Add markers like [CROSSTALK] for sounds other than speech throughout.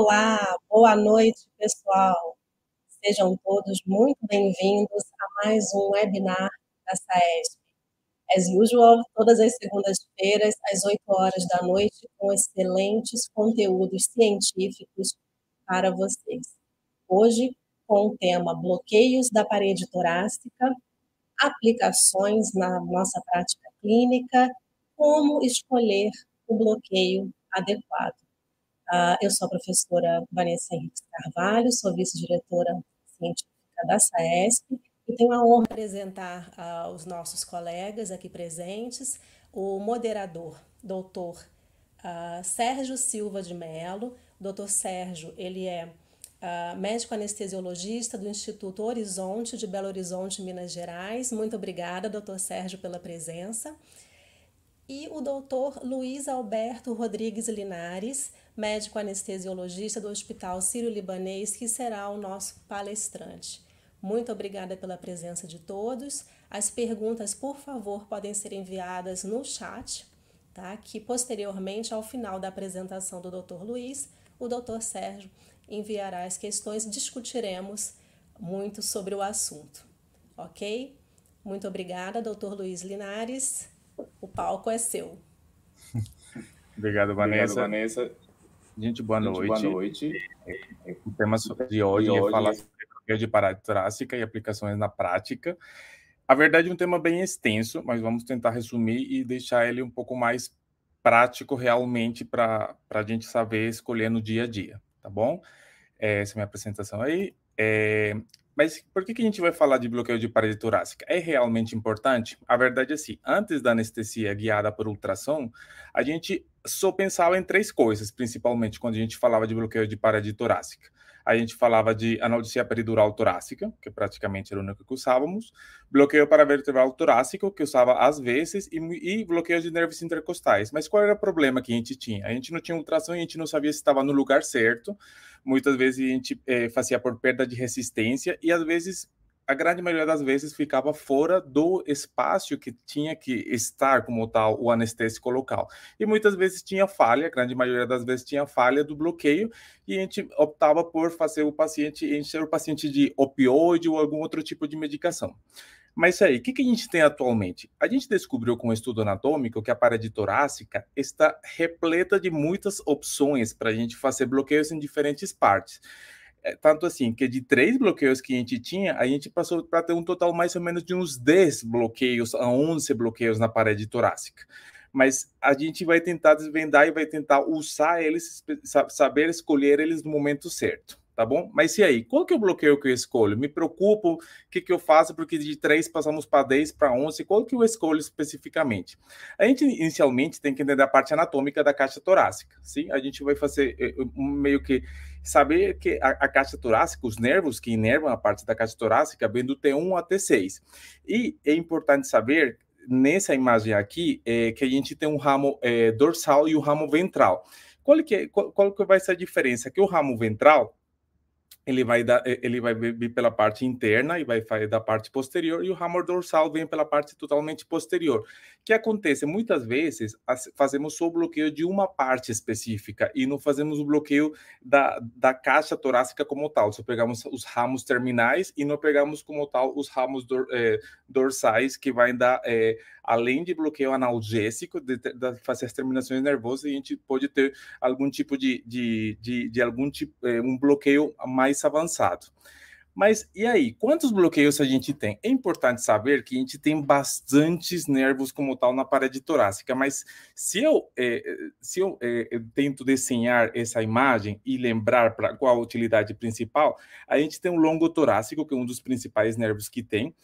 Olá, boa noite, pessoal. Sejam todos muito bem-vindos a mais um webinar da SAESP. As usual, todas as segundas-feiras, às 8 horas da noite, com excelentes conteúdos científicos para vocês. Hoje, com o tema Bloqueios da parede torácica, aplicações na nossa prática clínica, como escolher o bloqueio adequado. Uh, eu sou a professora Vanessa Henrique Carvalho, sou vice-diretora científica da SAESP e tenho a honra de apresentar uh, os nossos colegas aqui presentes, o moderador, doutor uh, Sérgio Silva de Mello. Doutor Sérgio, ele é médico anestesiologista do Instituto Horizonte de Belo Horizonte, Minas Gerais. Muito obrigada, doutor Sérgio, pela presença. E o doutor Luiz Alberto Rodrigues Linares, médico anestesiologista do Hospital Sírio-Libanês, que será o nosso palestrante. Muito obrigada pela presença de todos. As perguntas, por favor, podem ser enviadas no chat, tá? Que posteriormente, ao final da apresentação do Dr. Luiz, o Dr. Sérgio enviará as questões e discutiremos muito sobre o assunto. Ok? Muito obrigada, Dr. Luiz Linares. O palco é seu. [LAUGHS] Obrigado, Vanessa. Obrigado, Vanessa. Gente, boa Gente, noite. Boa noite. O tema de hoje é falar sobre bloqueio de parada torácica e aplicações na prática. A verdade é um tema bem extenso, mas vamos tentar resumir e deixar ele um pouco mais prático realmente para a gente saber escolher no dia a dia, tá bom? Essa é a minha apresentação aí. É, mas por que, que a gente vai falar de bloqueio de parede torácica? É realmente importante? A verdade é assim, antes da anestesia guiada por ultrassom, a gente só pensava em três coisas, principalmente quando a gente falava de bloqueio de parede torácica a gente falava de analgesia peridural torácica, que praticamente era o único que usávamos, bloqueio paravertebral torácico, que usava às vezes, e, e bloqueio de nervos intercostais. Mas qual era o problema que a gente tinha? A gente não tinha ultrassom e a gente não sabia se estava no lugar certo. Muitas vezes a gente é, fazia por perda de resistência e às vezes a grande maioria das vezes ficava fora do espaço que tinha que estar como tal o anestésico local. E muitas vezes tinha falha, a grande maioria das vezes tinha falha do bloqueio, e a gente optava por fazer o paciente, encher o paciente de opioide ou algum outro tipo de medicação. Mas aí, o que, que a gente tem atualmente? A gente descobriu com o estudo anatômico que a parede torácica está repleta de muitas opções para a gente fazer bloqueios em diferentes partes. É, tanto assim, que de três bloqueios que a gente tinha, a gente passou para ter um total mais ou menos de uns 10 bloqueios a 11 bloqueios na parede torácica. Mas a gente vai tentar desvendar e vai tentar usar eles, saber escolher eles no momento certo tá bom? Mas e aí, qual que é o bloqueio que eu escolho? Me preocupo, o que, que eu faço? Porque de 3 passamos para 10, para 11, qual que eu escolho especificamente? A gente inicialmente tem que entender a parte anatômica da caixa torácica, sim? A gente vai fazer eh, meio que saber que a, a caixa torácica, os nervos que inervam a parte da caixa torácica, vem do T1 a T6. E é importante saber nessa imagem aqui é, que a gente tem um ramo é, dorsal e o um ramo ventral. Qual que, é, qual, qual que vai ser a diferença? Que o ramo ventral ele vai dar, ele vai vir pela parte interna e vai fazer da parte posterior e o ramo dorsal vem pela parte totalmente posterior. O que acontece muitas vezes fazemos só o bloqueio de uma parte específica e não fazemos o bloqueio da, da caixa torácica como tal. Só pegamos os ramos terminais e não pegamos como tal os ramos dor, é, dorsais que vai dar é, além de bloqueio analgésico, de, de, fazer as terminações nervosas, a gente pode ter algum tipo de, de, de, de algum tipo, é, um bloqueio mais avançado. Mas e aí, quantos bloqueios a gente tem? É importante saber que a gente tem bastantes nervos como tal na parede torácica, mas se eu, é, se eu é, tento desenhar essa imagem e lembrar para qual a utilidade principal, a gente tem o longo torácico, que é um dos principais nervos que tem,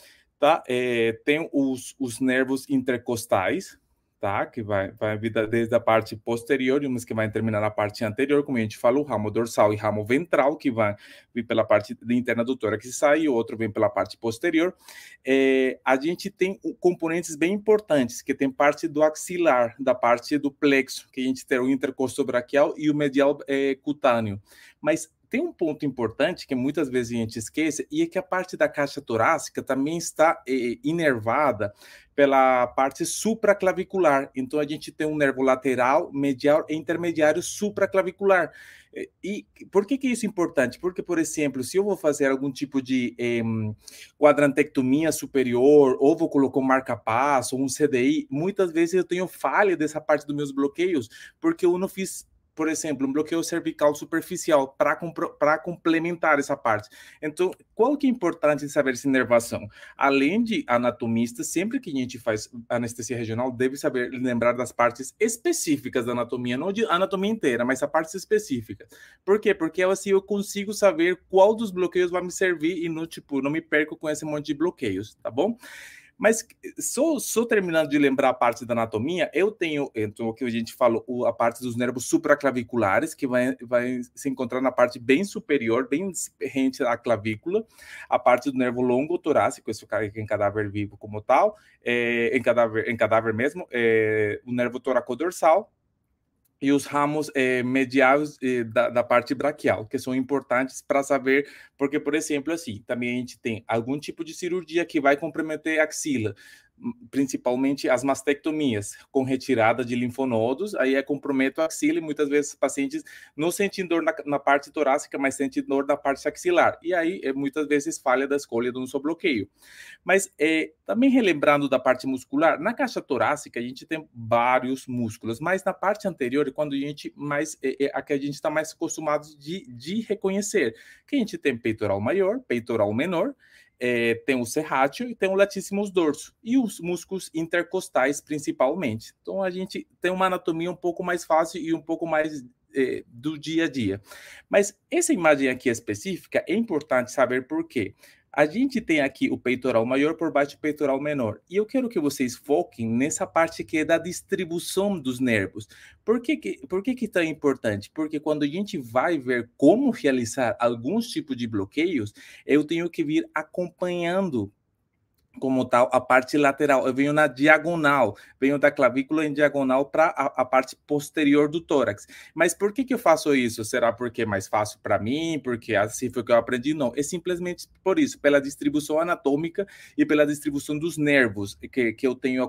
tá? É, tem os, os nervos intercostais, tá? Que vai, vai vir desde a parte posterior umas que vai terminar na parte anterior, como a gente falou, ramo dorsal e ramo ventral, que vai vir pela parte interna do tórax e sai, o outro vem pela parte posterior. É, a gente tem componentes bem importantes, que tem parte do axilar, da parte do plexo, que a gente tem o intercostobraquial e o medial é, cutâneo. Mas tem um ponto importante que muitas vezes a gente esquece, e é que a parte da caixa torácica também está eh, inervada pela parte supraclavicular. Então, a gente tem um nervo lateral, medial e intermediário supraclavicular. E por que, que isso é importante? Porque, por exemplo, se eu vou fazer algum tipo de eh, quadrantectomia superior, ou vou colocar um marca-passo, um CDI, muitas vezes eu tenho falha dessa parte dos meus bloqueios, porque eu não fiz por exemplo, um bloqueio cervical superficial para complementar essa parte. Então, qual que é importante saber essa inervação? Além de anatomista, sempre que a gente faz anestesia regional, deve saber lembrar das partes específicas da anatomia, não de anatomia inteira, mas a partes específicas. Por quê? Porque assim eu consigo saber qual dos bloqueios vai me servir e não, tipo, não me perco com esse monte de bloqueios, tá bom? Mas só, terminando de lembrar a parte da anatomia, eu tenho, então, o que a gente falou, a parte dos nervos supraclaviculares, que vai, vai se encontrar na parte bem superior, bem rente à clavícula, a parte do nervo longo torácico, isso em cadáver vivo como tal, é, em, cadáver, em cadáver mesmo, é, o nervo toracodorsal, e os ramos eh, mediais eh, da, da, parte braquial, que são importantes para saber, porque, por exemplo, assim, também a gente tem algum tipo de cirurgia que vai comprometer a axila principalmente as mastectomias, com retirada de linfonodos, aí é comprometo a axila e muitas vezes pacientes não sentem dor na, na, parte torácica, mas sentem dor na parte axilar, e aí é, muitas vezes falha da escolha do nosso bloqueio. Mas é, também relembrando da parte muscular, na caixa torácica a gente tem vários músculos, mas na parte anterior, quando a gente mais, é, é a que a gente está mais acostumado de, de reconhecer, que a gente tem peitoral maior, peitoral menor, é, tem o serrátil e tem o latíssimos dorso, e os músculos intercostais principalmente. Então a gente tem uma anatomia um pouco mais fácil e um pouco mais é, do dia a dia. Mas essa imagem aqui específica é importante saber por quê. A gente tem aqui o peitoral maior por baixo do peitoral menor. E eu quero que vocês foquem nessa parte que é da distribuição dos nervos. Por que, que, por que, que é tão importante? Porque quando a gente vai ver como realizar alguns tipos de bloqueios, eu tenho que vir acompanhando como tal a parte lateral. Eu venho na diagonal, venho da clavícula em diagonal para a, a, parte posterior do tórax. Mas por que, que eu faço isso? Será porque é mais fácil para mim? Porque assim foi que eu aprendi? Não, é simplesmente por isso, pela distribuição anatômica e pela distribuição dos nervos que, que eu tenho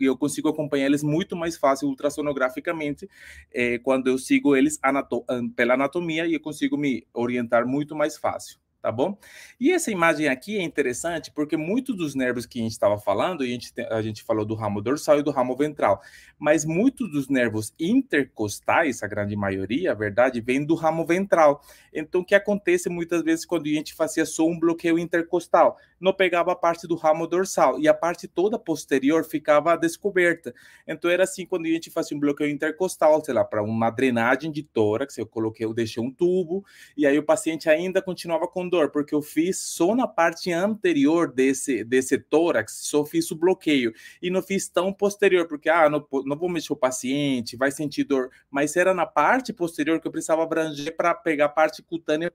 eu consigo acompanhar eles muito mais fácil ultrassonograficamente é, quando eu sigo eles anato pela anatomia e eu consigo me orientar muito mais fácil tá bom? E essa imagem aqui é interessante porque muitos dos nervos que a gente estava falando, a gente, a gente falou do ramo dorsal e do ramo ventral, mas muitos dos nervos intercostais, a grande maioria, a verdade, vem do ramo ventral. Então, o que acontece muitas vezes quando a gente fazia só um bloqueio intercostal? Não pegava a parte do ramo dorsal e a parte toda posterior ficava descoberta. Então, era assim quando a gente fazia um bloqueio intercostal, sei lá, para uma drenagem de tórax, eu coloquei, eu deixei um tubo e aí o paciente ainda continuava com dor, porque eu fiz só na parte anterior desse, desse tórax, só fiz o bloqueio e não fiz tão posterior, porque, ah, não, não vou mexer o paciente, vai sentir dor, mas era na parte posterior que eu precisava abranger para pegar a parte cutânea,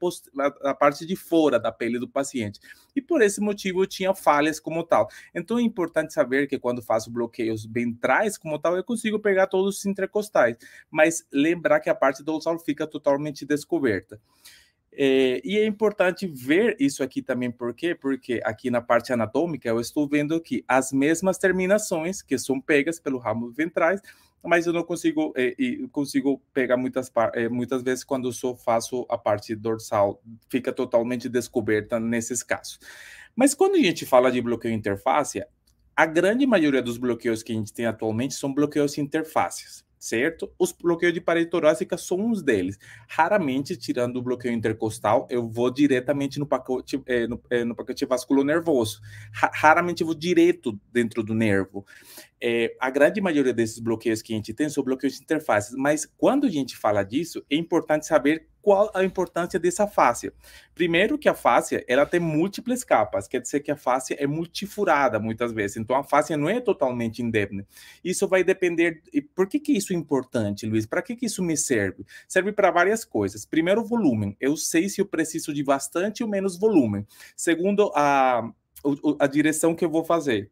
a parte de fora da pele do paciente. E por esse motivo eu tinha falhas como tal. Então é importante saber que quando faço bloqueios ventrais como tal, eu consigo pegar todos os intercostais, mas lembrar que a parte dorsal fica totalmente descoberta. É, e é importante ver isso aqui também, por quê? Porque aqui na parte anatômica eu estou vendo aqui as mesmas terminações que são pegas pelo ramo ventrais, mas eu não consigo, é, consigo pegar muitas, é, muitas vezes quando só faço a parte dorsal, fica totalmente descoberta nesses casos. Mas quando a gente fala de bloqueio interface, a grande maioria dos bloqueios que a gente tem atualmente são bloqueios interfaces certo? Os bloqueios de parede torácica são uns deles. Raramente, tirando o bloqueio intercostal, eu vou diretamente no pacote, é, no, é, no pacote raramente eu vou direto dentro do nervo é, a grande maioria desses bloqueios que a gente tem são bloqueios de interfaces, mas quando a gente fala disso, é importante saber qual a importância dessa fáscia. Primeiro que a fáscia, ela tem múltiplas capas, quer dizer que a fáscia é multifurada muitas vezes, então a fáscia não é totalmente indemne. Isso vai depender... Por que que isso é importante, Luiz? Para que que isso me serve? Serve para várias coisas. Primeiro, volume. Eu sei se eu preciso de bastante ou menos volume. Segundo, a, a direção que eu vou fazer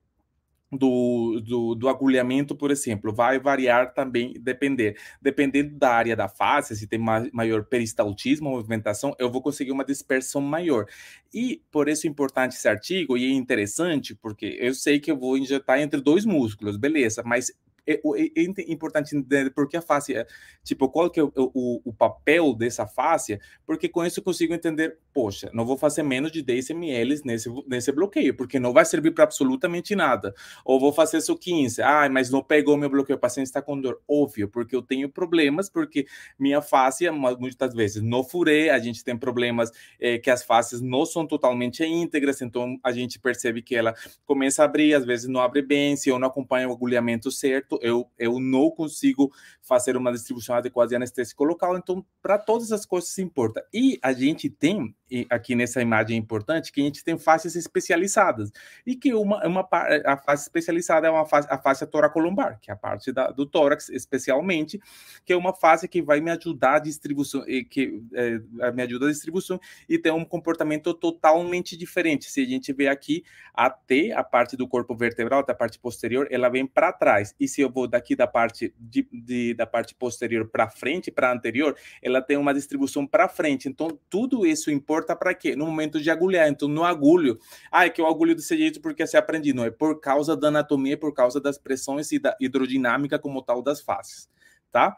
do, do, do, agulhamento, por exemplo, vai variar também, depender. Dependendo da área da face, se tem ma maior peristaltismo, movimentação, eu vou conseguir uma dispersão maior. E por isso é importante esse artigo, e é interessante, porque eu sei que eu vou injetar entre dois músculos, beleza, mas é, é, é importante entender porque a face, é, tipo, qual que é o, o, o, papel dessa face, porque com isso eu consigo entender, poxa, não vou fazer menos de 10 ml nesse, nesse bloqueio, porque não vai servir para absolutamente nada. Ou vou fazer só 15, ah, mas não pegou meu bloqueio, o paciente está com dor. Óbvio, porque eu tenho problemas, porque minha face, muitas vezes, não furei, a gente tem problemas é, que as faces não são totalmente íntegras, então a gente percebe que ela começa a abrir, às vezes não abre bem, se eu não acompanho o agulhamento certo, eu, eu não consigo fazer uma distribuição adequada de anestésico local. Então, para todas as coisas se importa. E a gente tem, aqui nessa imagem importante, que a gente tem faces especializadas. E que uma, uma a face especializada é uma face, a face toracolumbar, que é a parte da, do tórax, especialmente, que é uma face que vai me ajudar a distribuição, que é, me ajuda a distribuição e tem um comportamento totalmente diferente. Se a gente vê aqui, a T, a parte do corpo vertebral, da parte posterior, ela vem para trás. E se eu vou daqui da parte de, de da parte posterior para frente, para anterior, ela tem uma distribuição para frente. Então, tudo isso importa para quê? No momento de agulhar. Então, no agulho, ah, é que eu agulho desse jeito porque se aprendi. Não, é por causa da anatomia, por causa das pressões e da hidrodinâmica como tal das faces, tá?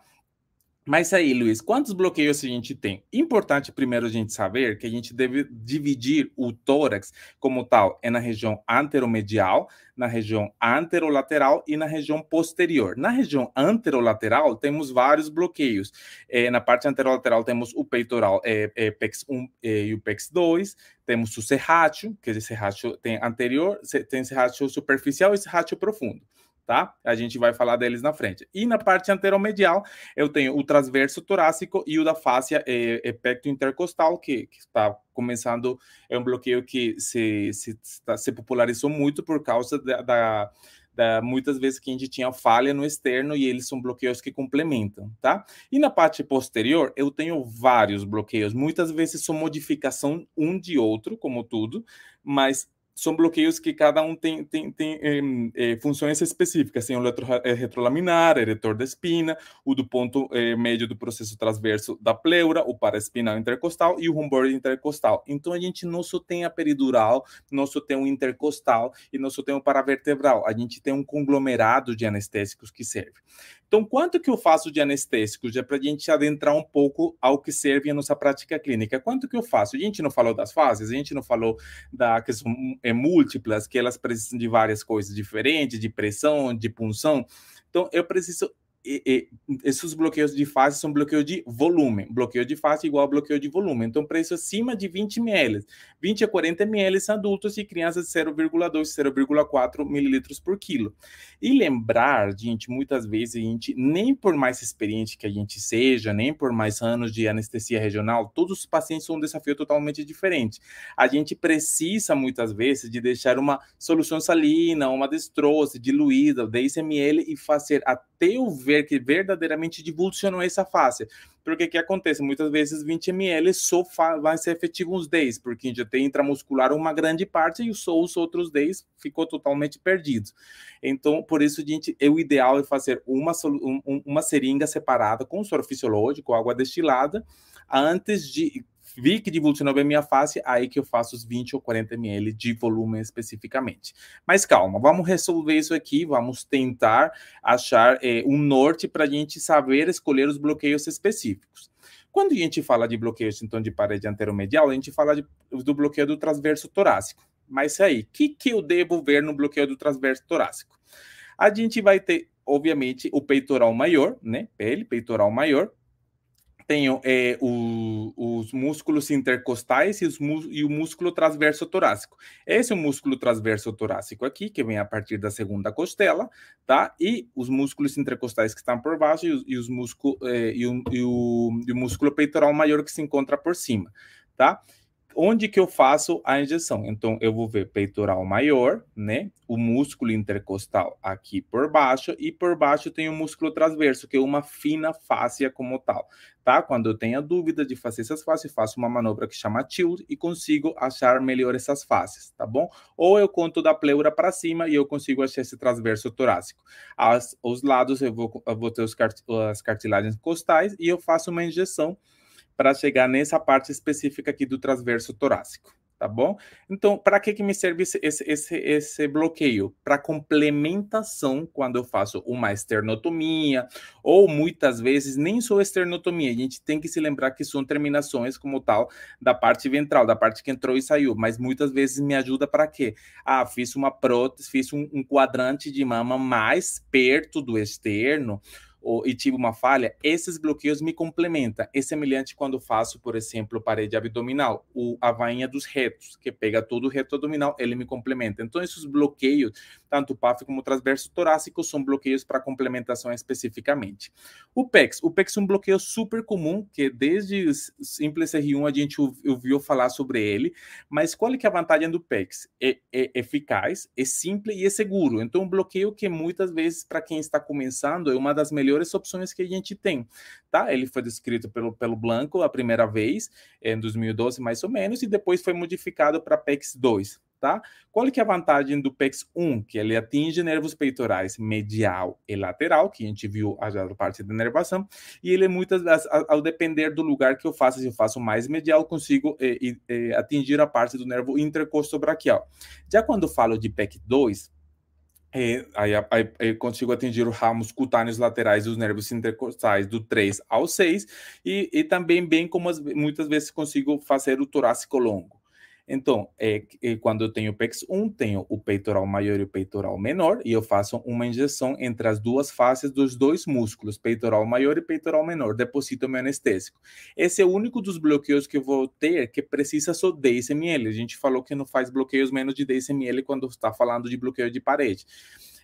Mas aí, Luiz, quantos bloqueios a gente tem? Importante primeiro a gente saber que a gente deve dividir o tórax como tal é na região anteromedial, na região anterolateral e na região posterior. Na região anterolateral temos vários bloqueios. É, na parte anterolateral temos o peitoral é, é, PEX 1 é, e o PEX 2, temos o serrátil, que esse serrátil tem anterior, tem serrátil superficial e serrátil profundo tá? A gente vai falar deles na frente. E na parte anteromedial, eu tenho o transverso torácico e o da fáscia é, é pecto intercostal, que, está começando, é um bloqueio que se, se, tá, se popularizou muito por causa da, da da, muitas vezes que a gente tinha falha no externo e eles são bloqueios que complementam, tá? E na parte posterior, eu tenho vários bloqueios, muitas vezes são modificação um de outro, como tudo, mas são bloqueios que cada um tem, tem, tem é, funções específicas. Tem o é, retrolaminar, eretor da espina, o do ponto é, médio do processo transverso da pleura, o paraespinal intercostal e o rumor intercostal. Então, a gente não só tem a peridural, não só tem o intercostal e não só tem o paravertebral. A gente tem um conglomerado de anestésicos que serve. Então, quanto que eu faço de anestésicos? Já para a gente adentrar um pouco ao que serve a nossa prática clínica. Quanto que eu faço? A gente não falou das fases, a gente não falou da questão é, múltiplas, que elas precisam de várias coisas diferentes, de pressão, de punção. Então, eu preciso e, e, esses bloqueios de fase são bloqueio de volume. Bloqueio de fase igual a bloqueio de volume. Então, preço acima de 20 ml. 20 a 40 ml adultos e crianças de 0,2, 0,4 mililitros por quilo. E lembrar, gente, muitas vezes a gente, nem por mais experiente que a gente seja, nem por mais anos de anestesia regional, todos os pacientes são um desafio totalmente diferente. A gente precisa, muitas vezes, de deixar uma solução salina, uma destrose diluída, 10 ml e fazer até o ver que verdadeiramente divulsionou essa face. Porque que acontece? Muitas vezes 20 ml só vai ser efetivo uns 10, porque já tem intramuscular uma grande parte e só os outros 10 ficou totalmente perdido. Então, por isso, gente, é o ideal é fazer uma, um, uma seringa separada com soro fisiológico, água destilada, antes de vi que divulsionou bem minha face, aí que eu faço os 20 ou 40 ml de volume especificamente. Mas calma, vamos resolver isso aqui, vamos tentar achar é, um norte para a gente saber escolher os bloqueios específicos. Quando a gente fala de bloqueio então, de parede anteromedial, a gente fala de, do bloqueio do transverso torácico. Mas aí, o que, que eu devo ver no bloqueio do transverso torácico? A gente vai ter, obviamente, o peitoral maior, né? Pele, peitoral maior, tenho é, o, os músculos intercostais e, os, e, o músculo transverso torácico. Esse é o músculo transverso torácico aqui, que vem a partir da segunda costela, tá? E os músculos intercostais que estão por baixo e, e os músculo, é, e, o, o, e o músculo peitoral maior que se encontra por cima, tá? Onde que eu faço a injeção? Então, eu vou ver peitoral maior, né? O músculo intercostal aqui por baixo, e por baixo tem o músculo transverso, que é uma fina fáscia como tal, tá? Quando eu tenho dúvida de fazer essas faces, faço uma manobra que chama tilt e consigo achar melhor essas faces, tá bom? Ou eu conto da pleura para cima e eu consigo achar esse transverso torácico. As, os lados eu vou, eu vou ter os cart, as cartilagens costais e eu faço uma injeção para chegar nessa parte específica aqui do transverso torácico, tá bom? Então, para que, que me serve esse, esse, esse, bloqueio? Para complementação, quando eu faço uma esternotomia, ou muitas vezes nem só esternotomia, a gente tem que se lembrar que são terminações como tal da parte ventral, da parte que entrou e saiu, mas muitas vezes me ajuda para quê? Ah, fiz uma prótese, fiz um, um quadrante de mama mais perto do externo, ou, e tive uma falha, esses bloqueios me complementam. É semelhante quando faço, por exemplo, parede abdominal, o, a vainha dos retos, que pega todo o reto abdominal, ele me complementa. Então, esses bloqueios, tanto PAF como transverso torácico, são bloqueios para complementação especificamente. O PEX, o PEX é um bloqueio super comum, que desde simples R1 a gente ouviu falar sobre ele, mas qual é, é a vantagem do PEX? É, é eficaz, é simples e é seguro. Então, um bloqueio que muitas vezes, para quem está começando, é uma das melhores melhores opções que a gente tem, tá? Ele foi descrito pelo, pelo Blanco a primeira vez, em 2012 mais ou menos, e depois foi modificado para PEX 2, tá? Qual que é a vantagem do PEX 1? Que ele atinge nervos peitorais medial e lateral, que a gente viu a parte da inervação, e ele muitas vezes, ao depender do lugar que eu faço, se eu faço mais medial, consigo eh, eh, atingir a parte do nervo intercostobraquial. Já quando falo de PEC 2, é, aí, aí, aí, consigo atingir os ramos cutâneos laterais dos nervos intercostais do 3 ao 6 e, e também bem como as, muitas vezes consigo fazer o torácico longo. Então, é, é, quando eu tenho PEX 1, tenho o peitoral maior e o peitoral menor, e eu faço uma injeção entre as duas faces dos dois músculos, peitoral maior e peitoral menor, deposito meu anestésico. Esse é o único dos bloqueios que eu vou ter que precisa só 10 ml. A gente falou que não faz bloqueios menos de 10 ml quando está falando de bloqueio de parede.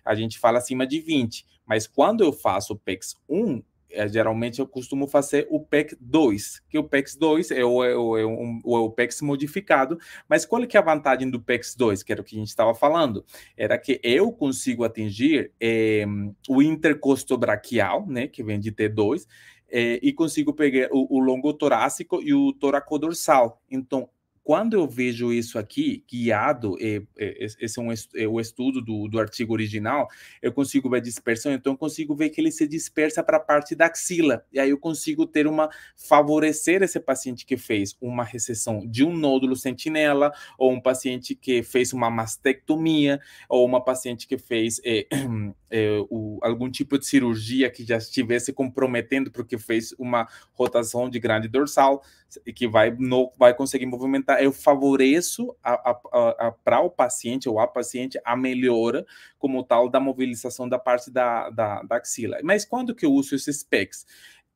A gente fala acima de 20, mas quando eu faço PEX 1, é, geralmente eu costumo fazer o PEX 2, que o PEX 2 é o, é o, é um, o PEX modificado, mas qual é, que é a vantagem do PEX 2, que era o que a gente estava falando? Era que eu consigo atingir é, o intercosto braquial, né, que vem de T2, é, e consigo pegar o, o longo torácico e o toracodorsal. Então, quando eu vejo isso aqui, guiado, esse é, um, é o estudo do, do artigo original, eu consigo ver a dispersão, então eu consigo ver que ele se dispersa para a parte da axila, e aí eu consigo ter uma, favorecer esse paciente que fez uma recessão de um nódulo sentinela, ou um paciente que fez uma mastectomia, ou uma paciente que fez é, é, [CLEARS THROAT] o, algum tipo de cirurgia que já estivesse comprometendo porque fez uma rotação de grande dorsal, que vai, no, vai conseguir movimentar eu favoreço para o paciente ou a paciente a melhora como tal da mobilização da parte da, da, da axila. Mas quando que eu uso esses PECs?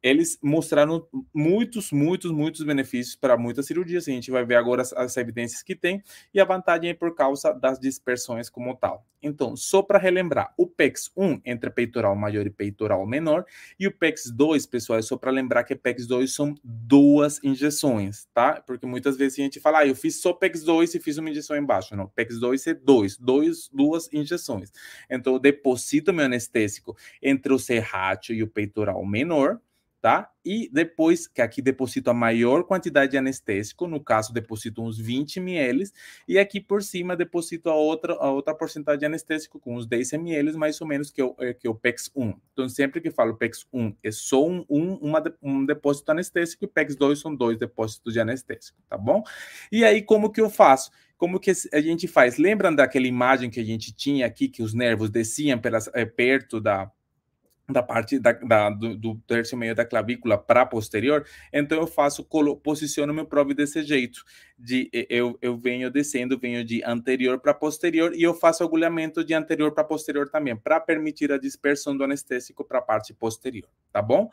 Eles mostraram muitos, muitos, muitos benefícios para muitas cirurgias. A gente vai ver agora as, as, evidências que tem e a vantagem é por causa das dispersões como tal. Então, só para relembrar, o PEX 1 entre peitoral maior e peitoral menor e o PEX 2, pessoal, é só para lembrar que PEX 2 são duas injeções, tá? Porque muitas vezes a gente fala, ah, eu fiz só PEX 2 e fiz uma injeção embaixo. Não, PEX 2 é dois, dois duas injeções. Então, eu deposito meu anestésico entre o serrátil e o peitoral menor, tá? E depois, que aqui deposito a maior quantidade de anestésico, no caso deposito uns 20 ml, e aqui por cima deposito a outra, a outra porcentagem de anestésico com uns 10 ml, mais ou menos, que é o, que é o PEX 1. Então, sempre que falo PEX 1, é só um, um, uma, um depósito anestésico, e PEX 2 são dois depósitos de anestésico, tá bom? E aí, como que eu faço? como que a gente faz? Lembram daquela imagem que a gente tinha aqui, que os nervos desciam pelas, é, perto da, da parte da, da, do, do terço meio da clavícula para posterior, então eu faço, posiciono meu prove desse jeito, de eu, eu venho descendo, venho de anterior para posterior e eu faço agulhamento de anterior para posterior também, para permitir a dispersão do anestésico para a parte posterior, tá bom?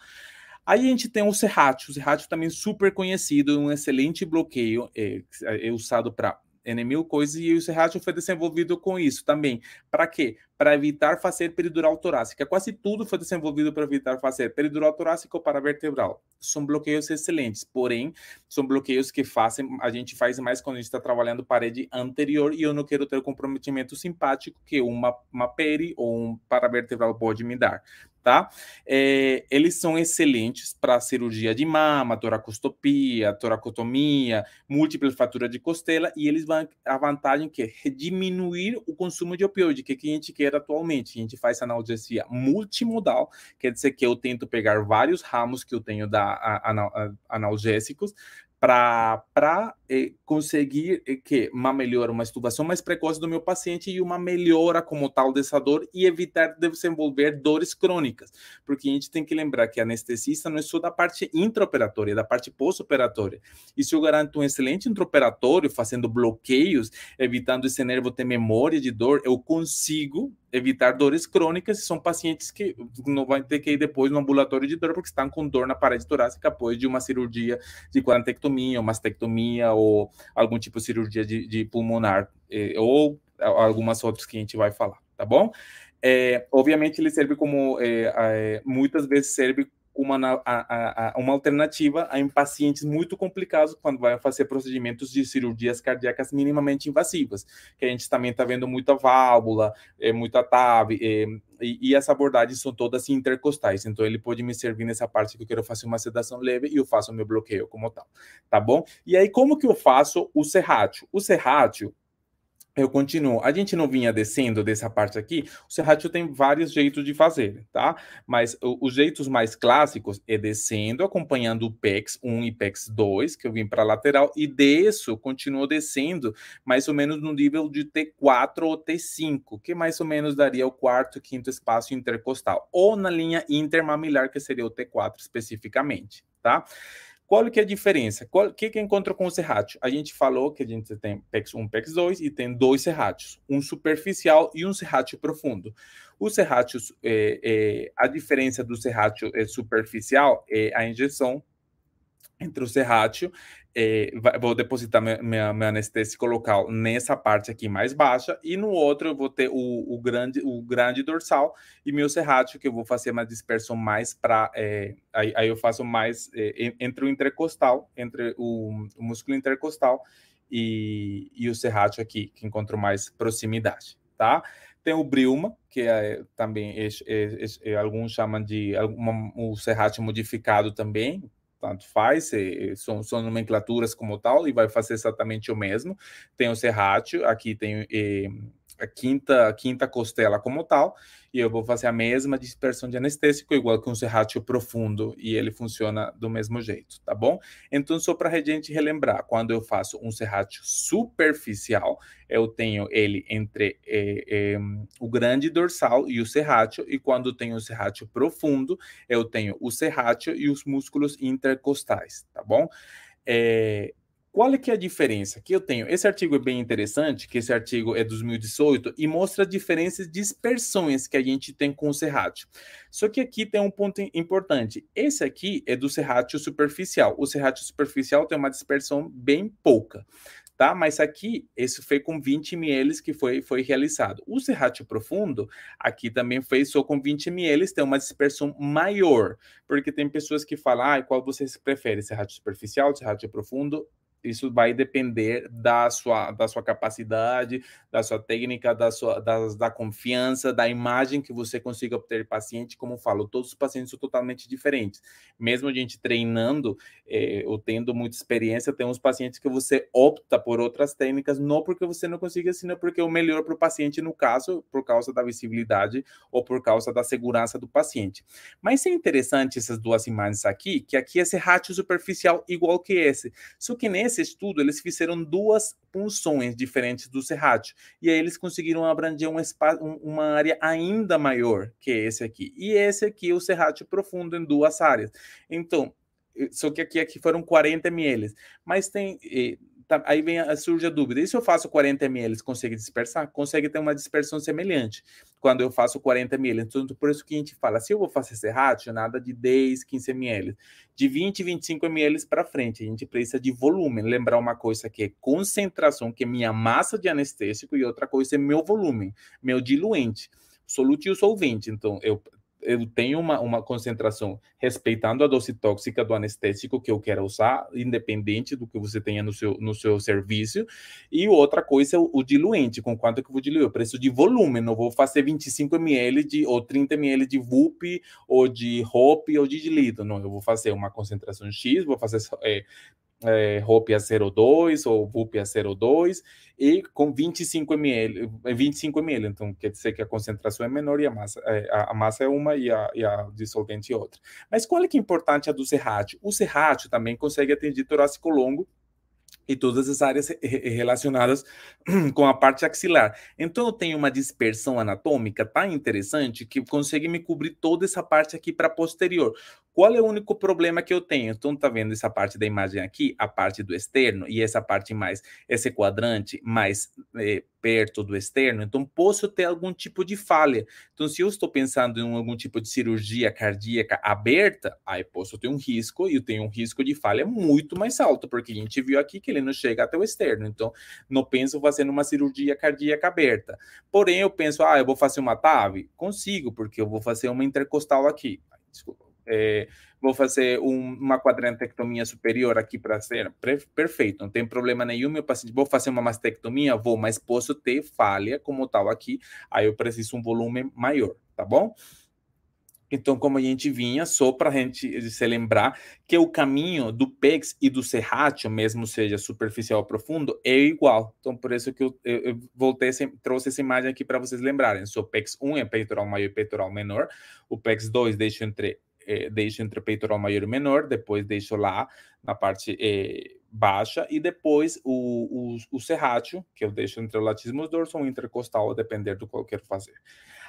Aí a gente tem o serrátil, o serrátil também super conhecido, um excelente bloqueio, é, é usado para N mil coisas, e o Serratio foi desenvolvido com isso também. Para quê? Para evitar fazer peridural torácica. Quase tudo foi desenvolvido para evitar fazer peridural torácica ou paravertebral. São bloqueios excelentes, porém, são bloqueios que fazem, a gente faz mais quando a gente está trabalhando parede anterior e eu não quero ter comprometimento simpático que uma, uma peri ou um paravertebral pode me dar tá? É, eles são excelentes para cirurgia de mama, toracostopia, toracotomia, múltipla fratura de costela, e eles vão, a vantagem que é diminuir o consumo de opioide, que, é que a gente quer atualmente. A gente faz analgesia multimodal, quer dizer que eu tento pegar vários ramos que eu tenho da a, a, analgésicos, para eh, conseguir eh, que uma melhora, uma estubação mais precoce do meu paciente e uma melhora como tal dessa dor e evitar desenvolver dores crônicas, porque a gente tem que lembrar que anestesista não é só da parte intraoperatória, é da parte pós-operatória. E se eu garanto um excelente intraoperatório, fazendo bloqueios, evitando esse nervo ter memória de dor, eu consigo evitar dores crônicas, são pacientes que não vão ter que ir depois no ambulatório de dor porque estão com dor na parede torácica após de uma cirurgia de quarantectomia, mastectomia ou algum tipo de cirurgia de, de pulmonar eh, ou algumas outras que a gente vai falar, tá bom? É, obviamente ele serve como é, é, muitas vezes serve uma, a, a, uma alternativa em pacientes muito complicados quando vai fazer procedimentos de cirurgias cardíacas minimamente invasivas, que a gente também está vendo muita válvula, é, muita TAV, é, e, e as abordagens são todas intercostais, então ele pode me servir nessa parte que eu quero fazer uma sedação leve e eu faço meu bloqueio como tal, tá bom? E aí, como que eu faço o serrátil? O serrátil, eu continuo. A gente não vinha descendo dessa parte aqui. O serrátil tem vários jeitos de fazer, tá? Mas os jeitos mais clássicos é descendo, acompanhando o PEX 1 e PEX 2, que eu vim para a lateral, e desço, continuo descendo, mais ou menos no nível de T4 ou T5, que mais ou menos daria o quarto, quinto espaço intercostal, ou na linha intermamilar, que seria o T4 especificamente, tá? Qual que é a diferença? O que, que encontra com o serrátil? A gente falou que a gente tem PEX 1, PEX 2 e tem dois serrátios, um superficial e um serrátil profundo. O serrátil, é, é, a diferença do serrátil é, superficial é a injeção entre o serrátil é, vou depositar minha, minha, anestésico local nessa parte aqui mais baixa e no outro eu vou ter o, o grande o grande dorsal e meu serrátil que eu vou fazer uma dispersão mais para é, aí, aí, eu faço mais é, entre o intercostal entre o, o, músculo intercostal e, e o serrátil aqui que encontro mais proximidade tá? Tem o Brilma, que é, também é, alguns chamam de uma, o serrátil modificado também, tanto faz, é, são, são nomenclaturas como tal, e vai fazer exatamente o mesmo. Tem o serrátil, aqui tem é, a quinta, a quinta costela como tal, e eu vou fazer a mesma dispersão de anestésico, igual que um serrátil profundo, e ele funciona do mesmo jeito, tá bom? Então, só para a gente relembrar, quando eu faço um serrátil superficial, eu tenho ele entre é, é, o grande dorsal e o serrátil, e quando tenho o serrátil profundo, eu tenho o serrátil e os músculos intercostais, tá bom? É, qual é que é a diferença? Que eu tenho, esse artigo é bem interessante, que esse artigo é de 2018 e mostra diferenças de dispersões que a gente tem com o serrátil. Só que aqui tem um ponto importante. Esse aqui é do serrátil superficial. O serrátil superficial tem uma dispersão bem pouca, tá? Mas aqui, esse foi com 20 ml que foi, foi realizado. O serrátil profundo, aqui também foi só com 20 ml, tem uma dispersão maior, porque tem pessoas que falam, ah, qual você prefere, serrátil superficial, serrátil profundo? Isso vai depender da sua, da sua capacidade, da sua técnica, da sua da, da confiança, da imagem que você consiga obter paciente. Como falo, todos os pacientes são totalmente diferentes. Mesmo a gente treinando é, ou tendo muita experiência, tem uns pacientes que você opta por outras técnicas, não porque você não consiga, senão porque é o melhor para o paciente, no caso, por causa da visibilidade ou por causa da segurança do paciente. Mas é interessante essas duas imagens aqui, que aqui esse ratio superficial igual que esse. Só que nesse nesse estudo, eles fizeram duas punções diferentes do serrátil. E aí eles conseguiram abranger um espaço, uma área ainda maior que esse aqui. E esse aqui, o serrátil profundo em duas áreas. Então, eh, só que aqui, aqui foram 40 ml. Mas tem eh, Tá, aí vem surge a dúvida: e se eu faço 40 ml, consegue dispersar? Consegue ter uma dispersão semelhante quando eu faço 40 ml. Então, por isso que a gente fala: se eu vou fazer esse ratio, nada de 10, 15 ml. De 20, 25 ml para frente, a gente precisa de volume. Lembrar uma coisa que é concentração, que é minha massa de anestésico, e outra coisa é meu volume, meu diluente soluto e solvente. Então, eu eu tenho uma, uma concentração respeitando a dose tóxica do anestésico que eu quero usar, independente do que você tenha no seu, no seu serviço. E outra coisa é o, o diluente, com quanto que eu vou diluir? Eu preciso de volume, não vou fazer 25 ml de, ou 30 ml de VUP, ou de ROP, ou de diluído. Não, eu vou fazer uma concentração X, vou fazer é, é, ROPIA 02 ou VUPIA 02 e com 25 ml, 25 ml, então quer dizer que a concentração é menor e a massa, é, a, massa é uma e a, e a dissolvente é outra. Mas qual é que é importante a do serrátil? O serrátil também consegue atingir torácico longo e todas as áreas relacionadas [CLEARS THROAT] com a parte axilar. Então eu tenho uma dispersão anatômica tão interessante que consegue me cobrir toda essa parte aqui para posterior. Qual é o único problema que eu tenho? Então, tá vendo essa parte da imagem aqui, a parte do externo, e essa parte mais, esse quadrante mais é, perto do externo, então posso ter algum tipo de falha. Então, se eu estou pensando em algum tipo de cirurgia cardíaca aberta, aí posso ter um risco, e eu tenho um risco de falha muito mais alto, porque a gente viu aqui que ele não chega até o externo. Então, não penso fazendo uma cirurgia cardíaca aberta. Porém, eu penso, ah, eu vou fazer uma TAV? Consigo, porque eu vou fazer uma intercostal aqui. Desculpa é, vou fazer um, uma quadrantectomia superior aqui para ser perfeito, não tem problema nenhum. Meu paciente, vou fazer uma mastectomia, vou, mas posso ter falha como tal aqui, aí eu preciso um volume maior, tá bom? Então, como a gente vinha, só para a gente se lembrar que o caminho do PEX e do serrátil, mesmo seja superficial ou profundo, é igual. Então, por isso que eu, eu, voltei, trouxe essa imagem aqui para vocês lembrarem. O PEX 1 é peitoral maior e peitoral menor, o PEX 2 deixa entre é, deixo entre peitoral maior e menor, depois deixo lá na parte é, baixa, e depois o, o, o serrátil, que eu deixo entre o latismo dorso ou intercostal, a depender do que eu quero fazer.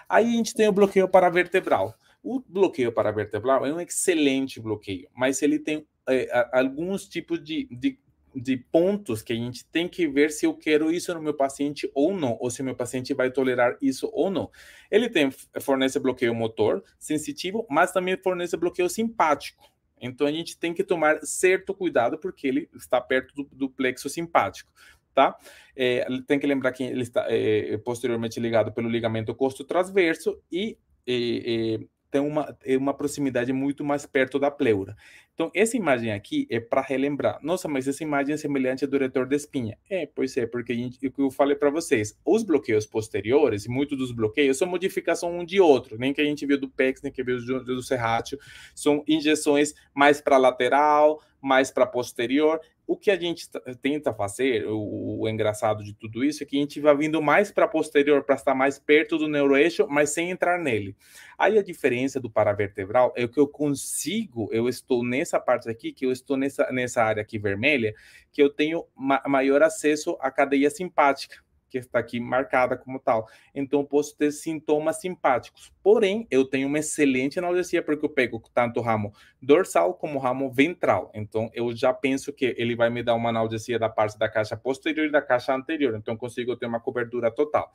Aí a gente tem o bloqueio paravertebral. O bloqueio paravertebral é um excelente bloqueio, mas ele tem é, alguns tipos de, de de pontos que a gente tem que ver se eu quero isso no meu paciente ou não, ou se meu paciente vai tolerar isso ou não. Ele tem fornece bloqueio motor sensitivo, mas também fornece bloqueio simpático. Então a gente tem que tomar certo cuidado porque ele está perto do, do plexo simpático. Tá? É, tem que lembrar que ele está é, posteriormente ligado pelo ligamento costo transverso e, e tem uma, uma proximidade muito mais perto da pleura. Então, essa imagem aqui é para relembrar. Nossa, mas essa imagem é semelhante ao do retor da espinha. É, pois é, porque a gente, eu falei para vocês, os bloqueios posteriores, e muitos dos bloqueios, são modificação um de outro, nem que a gente viu do PEX, nem que viu do, do serrátil, são injeções mais para lateral, mais para posterior, o que a gente tenta fazer, o, o, engraçado de tudo isso, é que a gente vai vindo mais para posterior, para estar mais perto do neuroeixo, mas sem entrar nele. Aí a diferença do paravertebral é que eu consigo, eu estou nessa parte aqui, que eu estou nessa, nessa área aqui vermelha, que eu tenho ma maior acesso à cadeia simpática que está aqui marcada como tal. Então, posso ter sintomas simpáticos. Porém, eu tenho uma excelente analgesia porque eu pego tanto o ramo dorsal como o ramo ventral. Então, eu já penso que ele vai me dar uma analgesia da parte da caixa posterior e da caixa anterior. Então, consigo ter uma cobertura total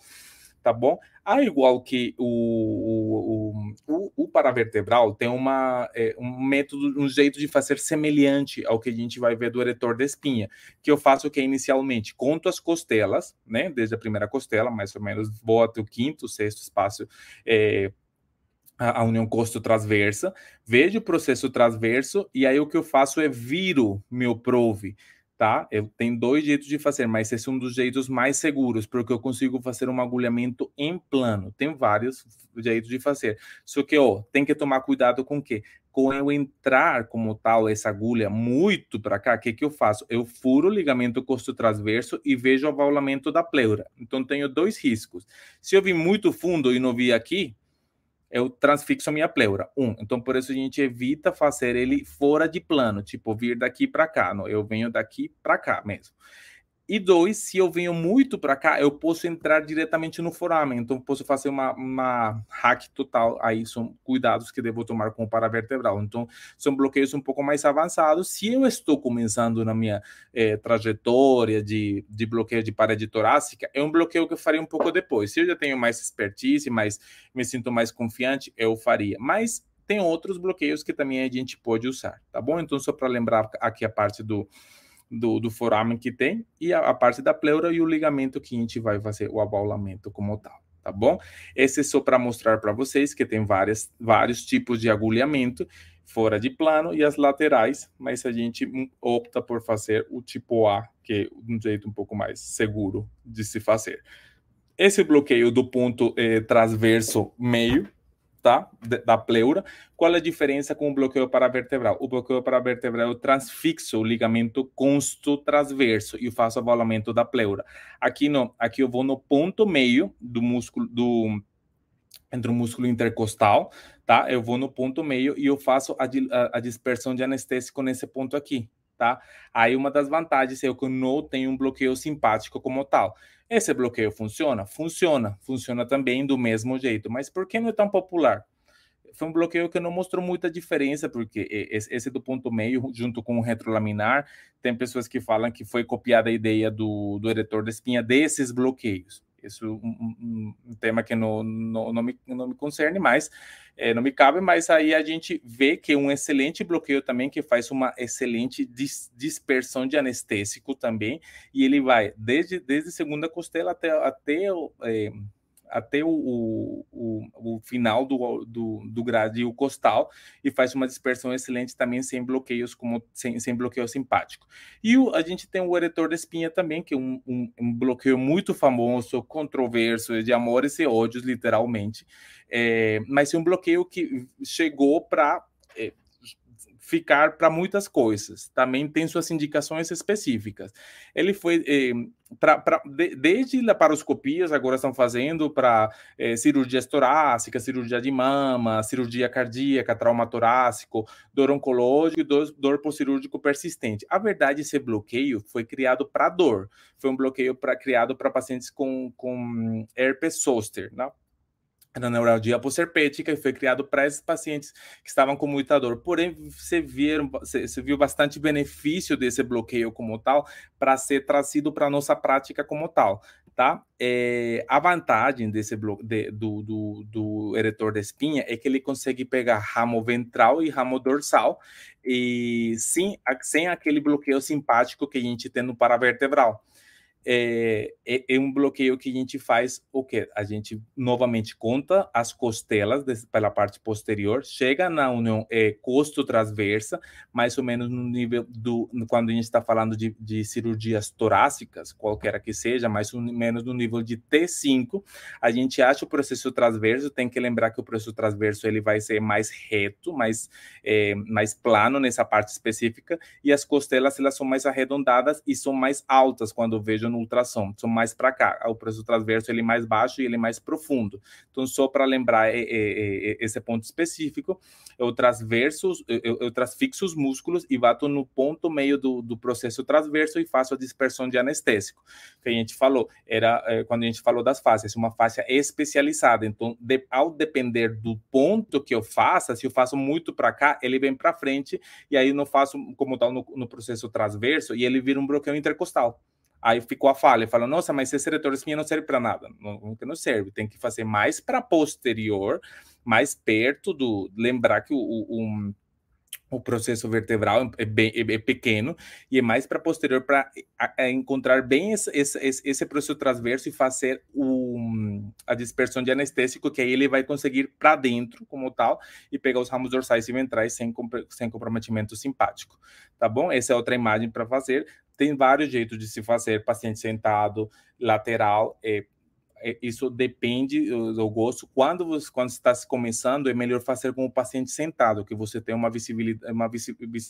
tá bom? Ah, igual que o, o, o, o paravertebral tem uma, é, um método, um jeito de fazer semelhante ao que a gente vai ver do eretor da espinha, que eu faço que é inicialmente? Conto as costelas, né, desde a primeira costela, mais ou menos, vou até o quinto, sexto espaço, é, a união costo transversa, vejo o processo transverso e aí o que eu faço é viro meu prove tá? Eu tenho dois jeitos de fazer, mas esse é um dos jeitos mais seguros, porque eu consigo fazer um agulhamento em plano. Tem vários jeitos de fazer. Só que, ó, tem que tomar cuidado com o quê? Com eu entrar como tal essa agulha muito para cá, o que que eu faço? Eu furo o ligamento costo transverso e vejo o avaulamento da pleura. Então tenho dois riscos. Se eu vim muito fundo e não vi aqui, eu transfixo a minha pleura. Um, então por isso a gente evita fazer ele fora de plano, tipo vir daqui para cá. Não, eu venho daqui para cá mesmo. E dois, se eu venho muito para cá, eu posso entrar diretamente no foramen. Então, posso fazer uma, uma hack total. Aí são cuidados que devo tomar com o paravertebral. Então, são bloqueios um pouco mais avançados. Se eu estou começando na minha eh, trajetória de, de bloqueio de parede torácica, é um bloqueio que eu faria um pouco depois. Se eu já tenho mais expertise, mais me sinto mais confiante, eu faria. Mas tem outros bloqueios que também a gente pode usar, tá bom? Então, só para lembrar aqui a parte do do, do foramen que tem e a, a, parte da pleura e o ligamento que a gente vai fazer o abaulamento como tal, tá bom? Esse é só para mostrar para vocês que tem várias, vários tipos de agulhamento fora de plano e as laterais, mas a gente opta por fazer o tipo A, que é um jeito um pouco mais seguro de se fazer. Esse bloqueio do ponto eh, transverso meio, tá? Da pleura. Qual é a diferença com o bloqueio paravertebral? O bloqueio paravertebral eu transfixo o ligamento consto transverso e faço avalamento da pleura. Aqui não, aqui eu vou no ponto meio do músculo do entre o músculo intercostal, tá? Eu vou no ponto meio e eu faço a, a, a dispersão de anestésico nesse ponto aqui, tá? Aí uma das vantagens é que eu não tenho um bloqueio simpático como tal. Esse bloqueio funciona? Funciona. Funciona também do mesmo jeito. Mas por que não é tão popular? Foi um bloqueio que não mostrou muita diferença, porque esse do ponto meio, junto com o retrolaminar, tem pessoas que falam que foi copiada a ideia do, do eretor da espinha desses bloqueios. Isso é um, um, tema que não, não, não, me, não me concerne mais, é, não me cabe, mas aí a gente vê que um excelente bloqueio também, que faz uma excelente dis, dispersão de anestésico também, e ele vai desde, desde segunda costela até, até é, até o, o, o, final do, do, do gradil costal e faz uma dispersão excelente também sem bloqueios como sem, sem bloqueio simpático. E o, a gente tem o eretor da espinha também, que é um, um, um bloqueio muito famoso, controverso, de amores e ódios, literalmente. É, mas é um bloqueio que chegou para é, ficar para muitas coisas. Também tem suas indicações específicas. Ele foi eh, pra, pra, de, desde laparoscopias, agora estão fazendo para eh, cirurgias torácicas, cirurgia de mama, cirurgia cardíaca, trauma torácico, dor oncológico e dor, dor cirúrgico persistente. A verdade, esse bloqueio foi criado para dor. Foi um bloqueio pra, criado para pacientes com, com herpes zoster, né? Na neuralgia apocerpética e foi criado para esses pacientes que estavam com muita dor. Porém, você, viram, você viu bastante benefício desse bloqueio como tal para ser trazido para a nossa prática como tal, tá? É, a vantagem desse bloco, de, do, do, do eretor da espinha é que ele consegue pegar ramo ventral e ramo dorsal e sim, sem aquele bloqueio simpático que a gente tem no paravertebral é, é, é, um bloqueio que a gente faz o quê? A gente novamente conta as costelas desse, pela parte posterior, chega na união é, costo transversa, mais ou menos no nível do quando a gente está falando de, de, cirurgias torácicas, qualquer que seja, mais ou menos no nível de T5, a gente acha o processo transverso, tem que lembrar que o processo transverso ele vai ser mais reto, mais, é, mais plano nessa parte específica, e as costelas elas são mais arredondadas e são mais altas quando vejo no no ultrassom, são mais para cá. O processo transverso ele é mais baixo e ele é mais profundo. Então, só para lembrar é, é, é, esse ponto específico, eu transverso, eu, eu transfixo os músculos e bato no ponto meio do, do processo transverso e faço a dispersão de anestésico. Que a gente falou, era é, quando a gente falou das faces, uma faixa especializada. Então, de, ao depender do ponto que eu faça, se eu faço muito para cá, ele vem para frente e aí não faço como tal no, no processo transverso e ele vira um bloqueio intercostal. Aí ficou a falha, falou, nossa, mas esse retor de espinha não serve para nada. Não, não serve, tem que fazer mais para posterior, mais perto do... Lembrar que o, o, o processo vertebral é, bem, é, é pequeno e é mais para posterior para encontrar bem esse, esse, esse, processo transverso e fazer a dispersão de anestésico, que aí ele vai conseguir para dentro, como tal, e pegar os ramos dorsais e ventrais sem, sem comprometimento simpático, tá bom? Essa é outra imagem para fazer. Tem vários jeitos de se fazer, paciente sentado, lateral, é, é, isso depende do gosto. Quando você quando está começando, é melhor fazer com o paciente sentado, que você tem uma, visibilidade, uma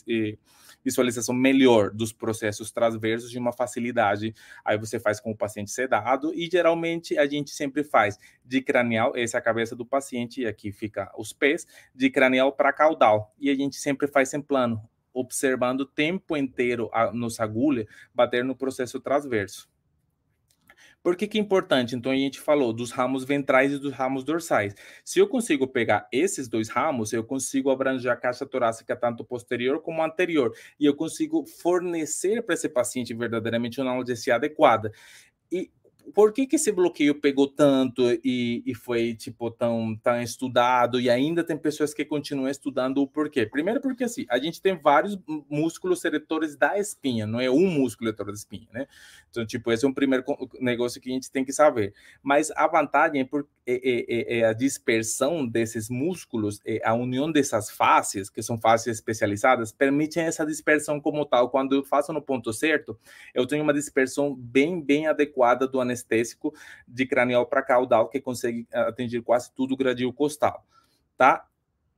eh, visualização melhor dos processos transversos de uma facilidade. Aí você faz com o paciente sedado e geralmente a gente sempre faz de cranial, essa é a cabeça do paciente e aqui fica os pés, de cranial para caudal. E a gente sempre faz em plano observando o tempo inteiro a nossa agulha bater no processo transverso. Por que, que é importante? Então, a gente falou dos ramos ventrais e dos ramos dorsais. Se eu consigo pegar esses dois ramos, eu consigo abranger a caixa torácica tanto posterior como anterior. E eu consigo fornecer para esse paciente verdadeiramente uma analgesia adequada. E por que, que esse bloqueio pegou tanto e, e foi tipo tão, tão estudado e ainda tem pessoas que continuam estudando o porquê? Primeiro porque assim, a gente tem vários músculos eretores da espinha, não é um músculo eretor da espinha, né? Então, tipo, esse é um primeiro negócio que a gente tem que saber. Mas a vantagem é, por, é, é, é, é a dispersão desses músculos, é a união dessas faces, que são faces especializadas, permitem essa dispersão como tal. Quando eu faço no ponto certo, eu tenho uma dispersão bem, bem adequada do anestésico de cranial para caudal, que consegue atingir quase tudo o gradil costal. tá?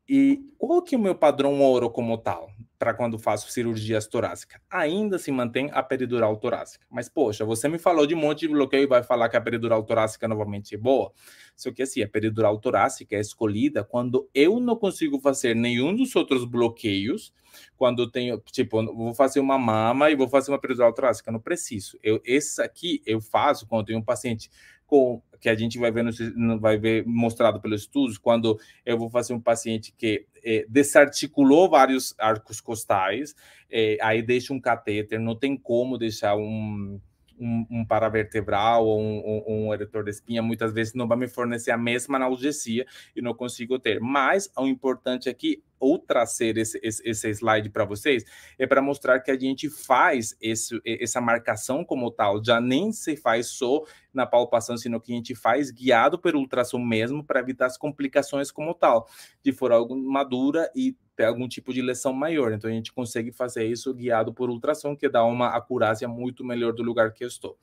E qual que é o meu padrão ouro como tal, para quando faço cirurgias torácicas? Ainda se mantém a peridural torácica. Mas, poxa, você me falou de um monte de bloqueio e vai falar que a peridural torácica novamente é boa? Só que assim, a peridural torácica é escolhida quando eu não consigo fazer nenhum dos outros bloqueios, quando eu tenho, tipo, vou fazer uma mama e vou fazer uma peridural torácica, não preciso. Eu, esse aqui eu faço quando eu tenho um paciente com que a gente vai ver, no, vai ver mostrado pelos estudos, quando eu vou fazer um paciente que é, desarticulou vários arcos costais, é, aí deixa um catéter, não tem como deixar um, um, um paravertebral ou um, um, um, eretor de espinha, muitas vezes não vai me fornecer a mesma analgesia e não consigo ter. Mas o importante aqui ou trazer esse, esse, esse slide para vocês é para mostrar que a gente faz esse, essa marcação como tal, já nem se faz só na palpação, sino que a gente faz guiado pelo ultrassom mesmo para evitar as complicações como tal, de for algo madura e ter algum tipo de lesão maior. Então a gente consegue fazer isso guiado por ultrassom, que dá uma acurácia muito melhor do lugar que eu estou.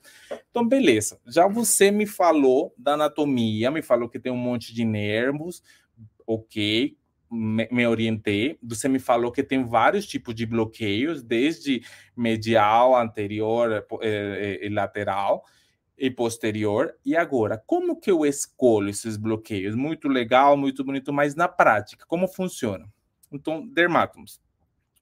Então, beleza. Já você me falou da anatomia, me falou que tem um monte de nervos, ok me, me, orientei. Você me falou que tem vários tipos de bloqueios, desde medial, anterior eh, eh, lateral e posterior. E agora, como que eu escolho esses bloqueios? Muito legal, muito bonito, mas na prática, como funciona? Então, dermatomos.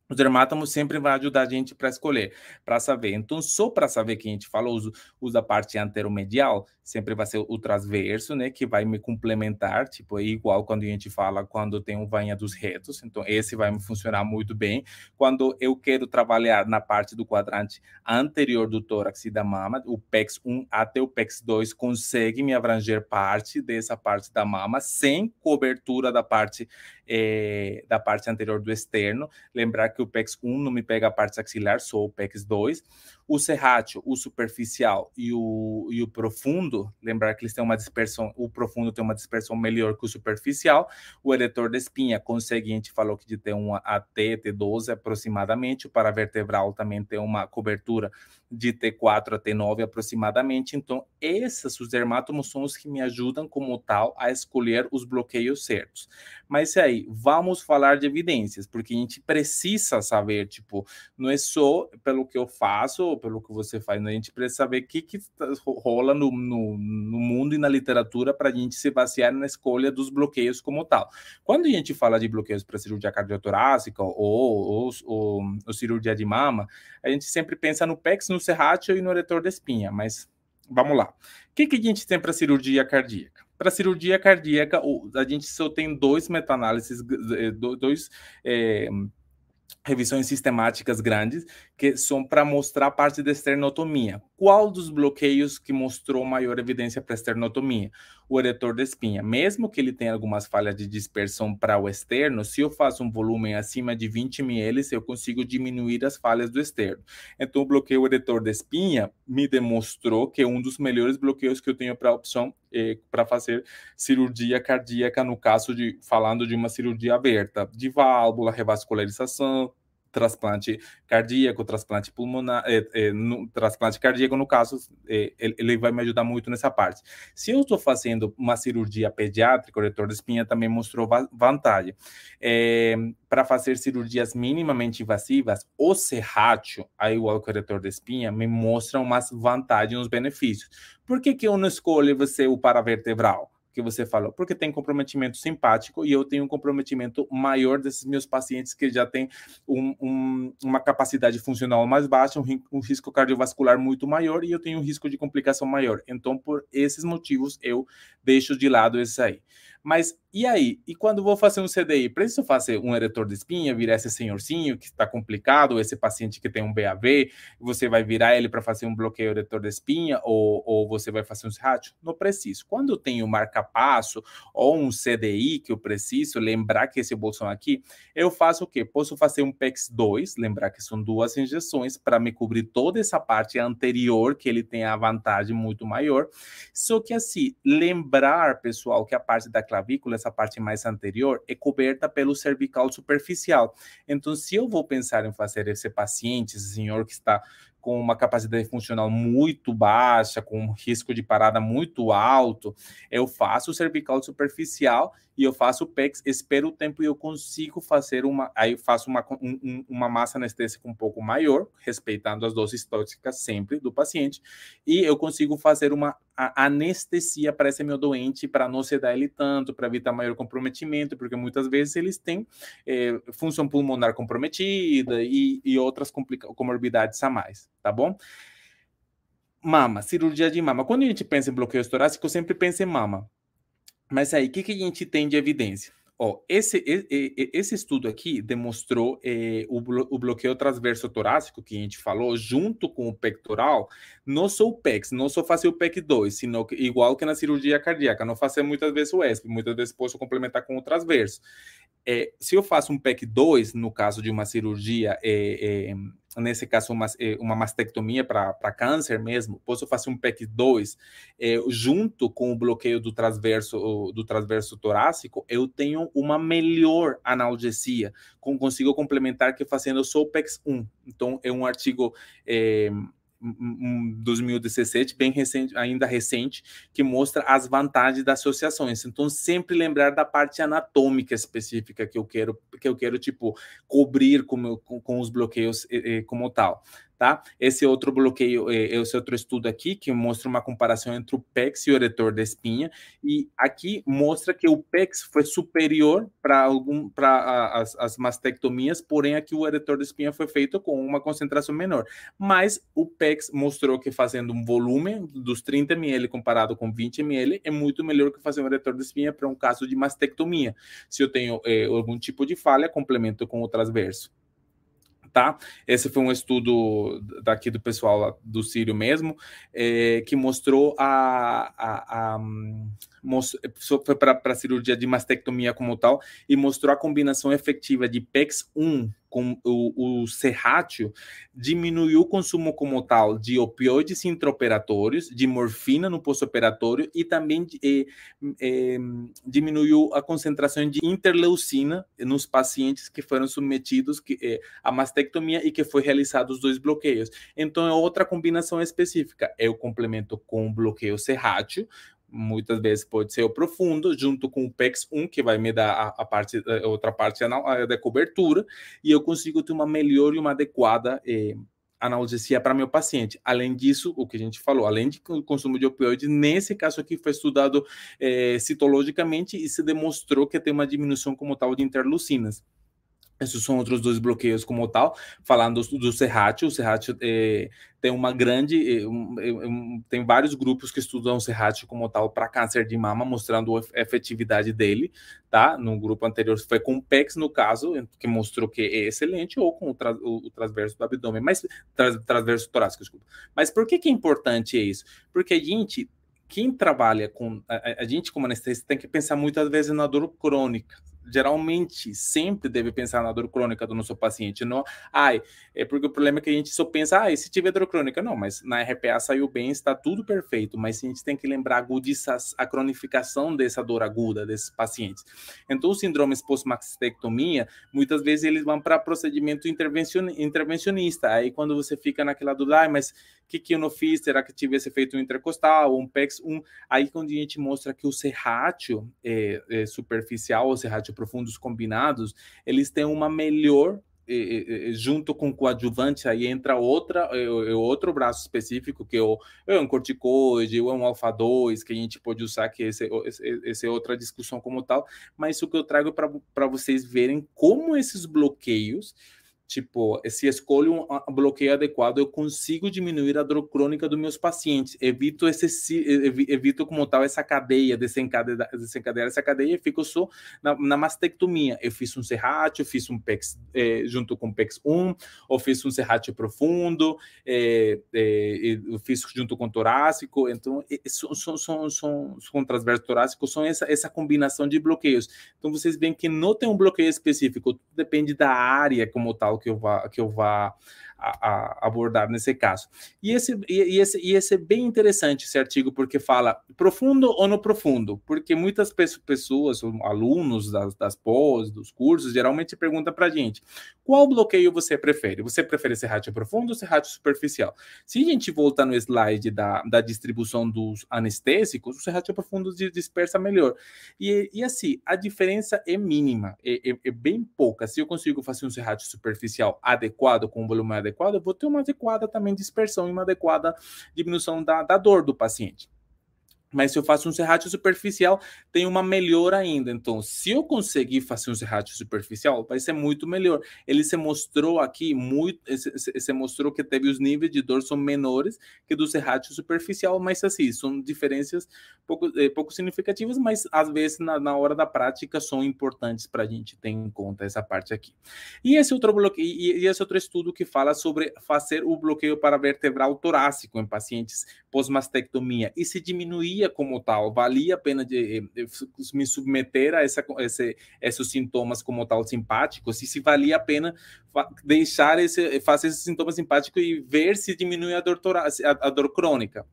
Os dermátomos sempre vai ajudar a gente para escolher, para saber. Então, só para saber que a gente falou, uso, usa a parte anteromedial, sempre vai ser o transverso, né, que vai me complementar, tipo, é igual quando a gente fala quando tem um vanha dos retos, então esse vai me funcionar muito bem. Quando eu quero trabalhar na parte do quadrante anterior do tórax e da mama, o PEX 1 até o PEX 2 consegue me abranger parte dessa parte da mama sem cobertura da parte é, da parte anterior do externo. Lembrar que o PEX 1 não me pega a parte axilar, só o PEX 2. O serrátil, o superficial e o, e o profundo, lembrar que eles têm uma dispersão, o profundo tem uma dispersão melhor que o superficial. O eretor da espinha gente falou que de ter um AT, T12 aproximadamente. O paravertebral também tem uma cobertura de T4 a T9 aproximadamente. Então, esses os dermátomos são os que me ajudam como tal a escolher os bloqueios certos. Mas aí, vamos falar de evidências, porque a gente precisa saber, tipo, não é só pelo que eu faço pelo que você faz, né? a gente precisa saber o que, que tá, rola no, no, no mundo e na literatura para a gente se basear na escolha dos bloqueios como tal. Quando a gente fala de bloqueios para cirurgia cardiotorácica ou, ou, ou, ou, cirurgia de mama, a gente sempre pensa no PEX, no serrátil e no eretor da espinha, mas vamos lá. O que, que a gente tem para cirurgia cardíaca? Para cirurgia cardíaca, a gente só tem dois meta-análises, eh, dois é, revisões sistemáticas grandes que são para mostrar parte da esternotomia. Qual dos bloqueios que mostrou maior evidência para esternotomia? O eretor da espinha. Mesmo que ele tenha algumas falhas de dispersão para o externo, se eu faço um volume acima de 20 ml, eu consigo diminuir as falhas do externo. Então, o bloqueio eretor da espinha me demonstrou que é um dos melhores bloqueios que eu tenho para opção eh, para fazer cirurgia cardíaca, no caso de falando de uma cirurgia aberta, de válvula, revascularização, transplante cardíaco, transplante pulmonar, é, é, no, transplante cardíaco, no caso, é, ele vai me ajudar muito nessa parte. Se eu estou fazendo uma cirurgia pediátrica, o retor de espinha também mostrou vantagem. Para fazer cirurgias minimamente invasivas, o serrátil, aí o retor de espinha, me mostra umas vantagens, uns benefícios. Por que, que eu não escolho você o paravertebral? Que você falou, porque tem comprometimento simpático e eu tenho um comprometimento maior desses meus pacientes que já têm um, um, uma capacidade funcional mais baixa, um, um, risco cardiovascular muito maior e eu tenho um risco de complicação maior. Então, por esses motivos, eu deixo de lado esse aí. Mas e aí? E quando vou fazer um CDI, preciso fazer um eretor de espinha, virar esse senhorzinho que está complicado, esse paciente que tem um BAV, você vai virar ele para fazer um bloqueio eretor de espinha ou, ou você vai fazer um rádio? Não preciso. Quando eu tenho marca-passo ou um CDI que eu preciso, lembrar que esse bolsão aqui, eu faço o quê? Posso fazer um PEX 2, lembrar que são duas injeções para me cobrir toda essa parte anterior, que ele tem a vantagem muito maior. Só que assim, lembrar, pessoal, que a parte da clavícula, essa parte mais anterior, é coberta pelo cervical superficial. Então, se eu vou pensar em fazer esse paciente, esse senhor que está com uma capacidade funcional muito baixa, com um risco de parada muito alto, eu faço cervical superficial e eu faço o PEX, espero o tempo e eu consigo fazer uma, aí faço uma, um, uma massa anestésica um pouco maior, respeitando as doses tóxicas sempre do paciente, e eu consigo fazer uma anestesia para esse meu doente, para não sedar ele tanto, para evitar maior comprometimento, porque muitas vezes eles têm é, função pulmonar comprometida e, e outras comorbidades a mais, tá bom? Mama, cirurgia de mama. Quando a gente pensa em bloqueio torácico, sempre pensa em mama. Mas aí, o que, que a gente tem de evidência? Ó, esse, esse estudo aqui demonstrou eh, o, o, bloqueio transverso torácico que a gente falou, junto com o pectoral, não só o PEX, não só fazer o PEC 2, sino que, igual que na cirurgia cardíaca, não fazer muitas vezes o ESP, muitas vezes posso complementar com o transverso. É, se eu faço um PEC 2, no caso de uma cirurgia é, é, nesse caso, uma, eh, uma mastectomia para câncer mesmo, posso fazer um PEC 2 é, junto com o bloqueio do transverso, do transverso torácico, eu tenho uma melhor analgesia, com, consigo complementar que fazendo só o PEC 1. Então, é um artigo é, 2017, bem recente, ainda recente, que mostra as vantagens das associações. Então, sempre lembrar da parte anatômica específica que eu quero, que eu quero tipo cobrir com, com, com os bloqueios como tal tá? Esse outro bloqueio, é, esse outro estudo aqui, que mostra uma comparação entre o PEX e o eretor da espinha, e aqui mostra que o PEX foi superior para as, as mastectomias, porém aqui o eretor da espinha foi feito com uma concentração menor. Mas o PEX mostrou que fazendo um volume dos 30 ml comparado com 20 ml é muito melhor que fazer um eretor da espinha para um caso de mastectomia. Se eu tenho é, algum tipo de falha, complemento com o transverso tá? Esse foi um estudo daqui do pessoal do Sírio mesmo, é, que mostrou a, a, a foi para a cirurgia de mastectomia como tal, e mostrou a combinação efetiva de PEX-1 com o, o serrátil, diminuiu o consumo como tal de opioides intraoperatórios, de morfina no pós-operatório e também eh, eh, diminuiu a concentração de interleucina nos pacientes que foram submetidos que, eh, à mastectomia e que foi realizado os dois bloqueios. Então, é outra combinação específica. É o complemento com bloqueio serrátil, muitas vezes pode ser o profundo, junto com o PEX 1, que vai me dar a, a parte, a outra parte da cobertura, e eu consigo ter uma melhor e uma adequada eh, analgesia para meu paciente. Além disso, o que a gente falou, além de consumo de opioides, nesse caso aqui foi estudado eh, citologicamente e se demonstrou que tem uma diminuição como tal de interleucinas. Esses são outros dois bloqueios como tal. Falando do, do o Serrat é, tem uma grande, é, um, tem vários grupos que estudam o Serrat como tal para câncer de mama, mostrando a efetividade dele, tá? No grupo anterior foi com o PEX, no caso, que mostrou que é excelente, ou com o, tra, o transverso do abdômen, mas tra, transverso torácico, desculpa. Mas por que, que é importante isso? Porque a gente quem trabalha com a, a, gente como anestesista tem que pensar muitas vezes na dor crônica, geralmente sempre deve pensar na dor crônica do nosso paciente, não, ai, é porque o problema é que a gente só pensa, ah, se tiver dor crônica, não, mas na RPA saiu bem, está tudo perfeito, mas a gente tem que lembrar agudiza, a cronificação dessa dor aguda desses pacientes. Então, os síndromes pós-mastectomia, muitas vezes eles vão para procedimento intervencionista, aí quando você fica naquela dúvida, ah, mas o que, que eu não fiz, será que tivesse feito um intercostal, um PEX, um, aí quando a gente mostra que o serrátil é, é superficial, o serrátil profundos combinados, eles têm uma melhor junto com o coadjuvante, aí entra outra, é, é outro braço específico, que é, o, é um corticoide, ou é um alfa-2, que a gente pode usar, que esse, esse, esse é outra discussão como tal, mas o que eu trago para vocês verem como esses bloqueios Tipo, se escolho um bloqueio adequado, eu consigo diminuir a dor crônica dos meus pacientes. Evito esse, evito como tal essa cadeia, desencadear, desencadear essa cadeia e fico só na, na mastectomia. Eu fiz um serrátil, fiz um PEX eh, junto com PEX 1, ou fiz um serrátil profundo, eh, eh, eu fiz junto com torácico. Então, são, são, são, são, com transverso torácico, são essa, essa combinação de bloqueios. Então, vocês veem que não tem um bloqueio específico, depende da área como tal que eu vá, que eu vá a, a abordar nesse caso. E esse, e, esse, e esse é bem interessante esse artigo, porque fala profundo ou no profundo, porque muitas pessoas, alunos das, das pós, dos cursos, geralmente perguntam para a gente, qual bloqueio você prefere? Você prefere serrátil profundo ou serrátil superficial? Se a gente voltar no slide da, da distribuição dos anestésicos, o serrátil profundo dispersa melhor. E, e assim, a diferença é mínima, é, é, é bem pouca. Se eu consigo fazer um serrátil superficial adequado, com um volume adequado, eu vou ter uma adequada também dispersão e uma adequada diminuição da, da dor do paciente. Mas se eu faço um serrátil superficial, tem uma melhora ainda. Então, se eu conseguir fazer um serrátil superficial, vai ser muito melhor. Ele se mostrou aqui muito, se, se mostrou que teve os níveis de dor são menores que do serrátil superficial, mas assim, são diferenças pouco, é, pouco significativas, mas às vezes na, na hora da prática são importantes para a gente ter em conta essa parte aqui. E esse outro bloqueio, e, e esse outro estudo que fala sobre fazer o bloqueio para vertebral torácico em pacientes pós-mastectomia e se diminuir como tal, valia a pena de, de, de me submeter a essa, esse, esses sintomas como tal simpáticos, e se valia a pena deixar esse, fazer esses sintomas simpáticos e ver se diminui a dor, a, a dor crônica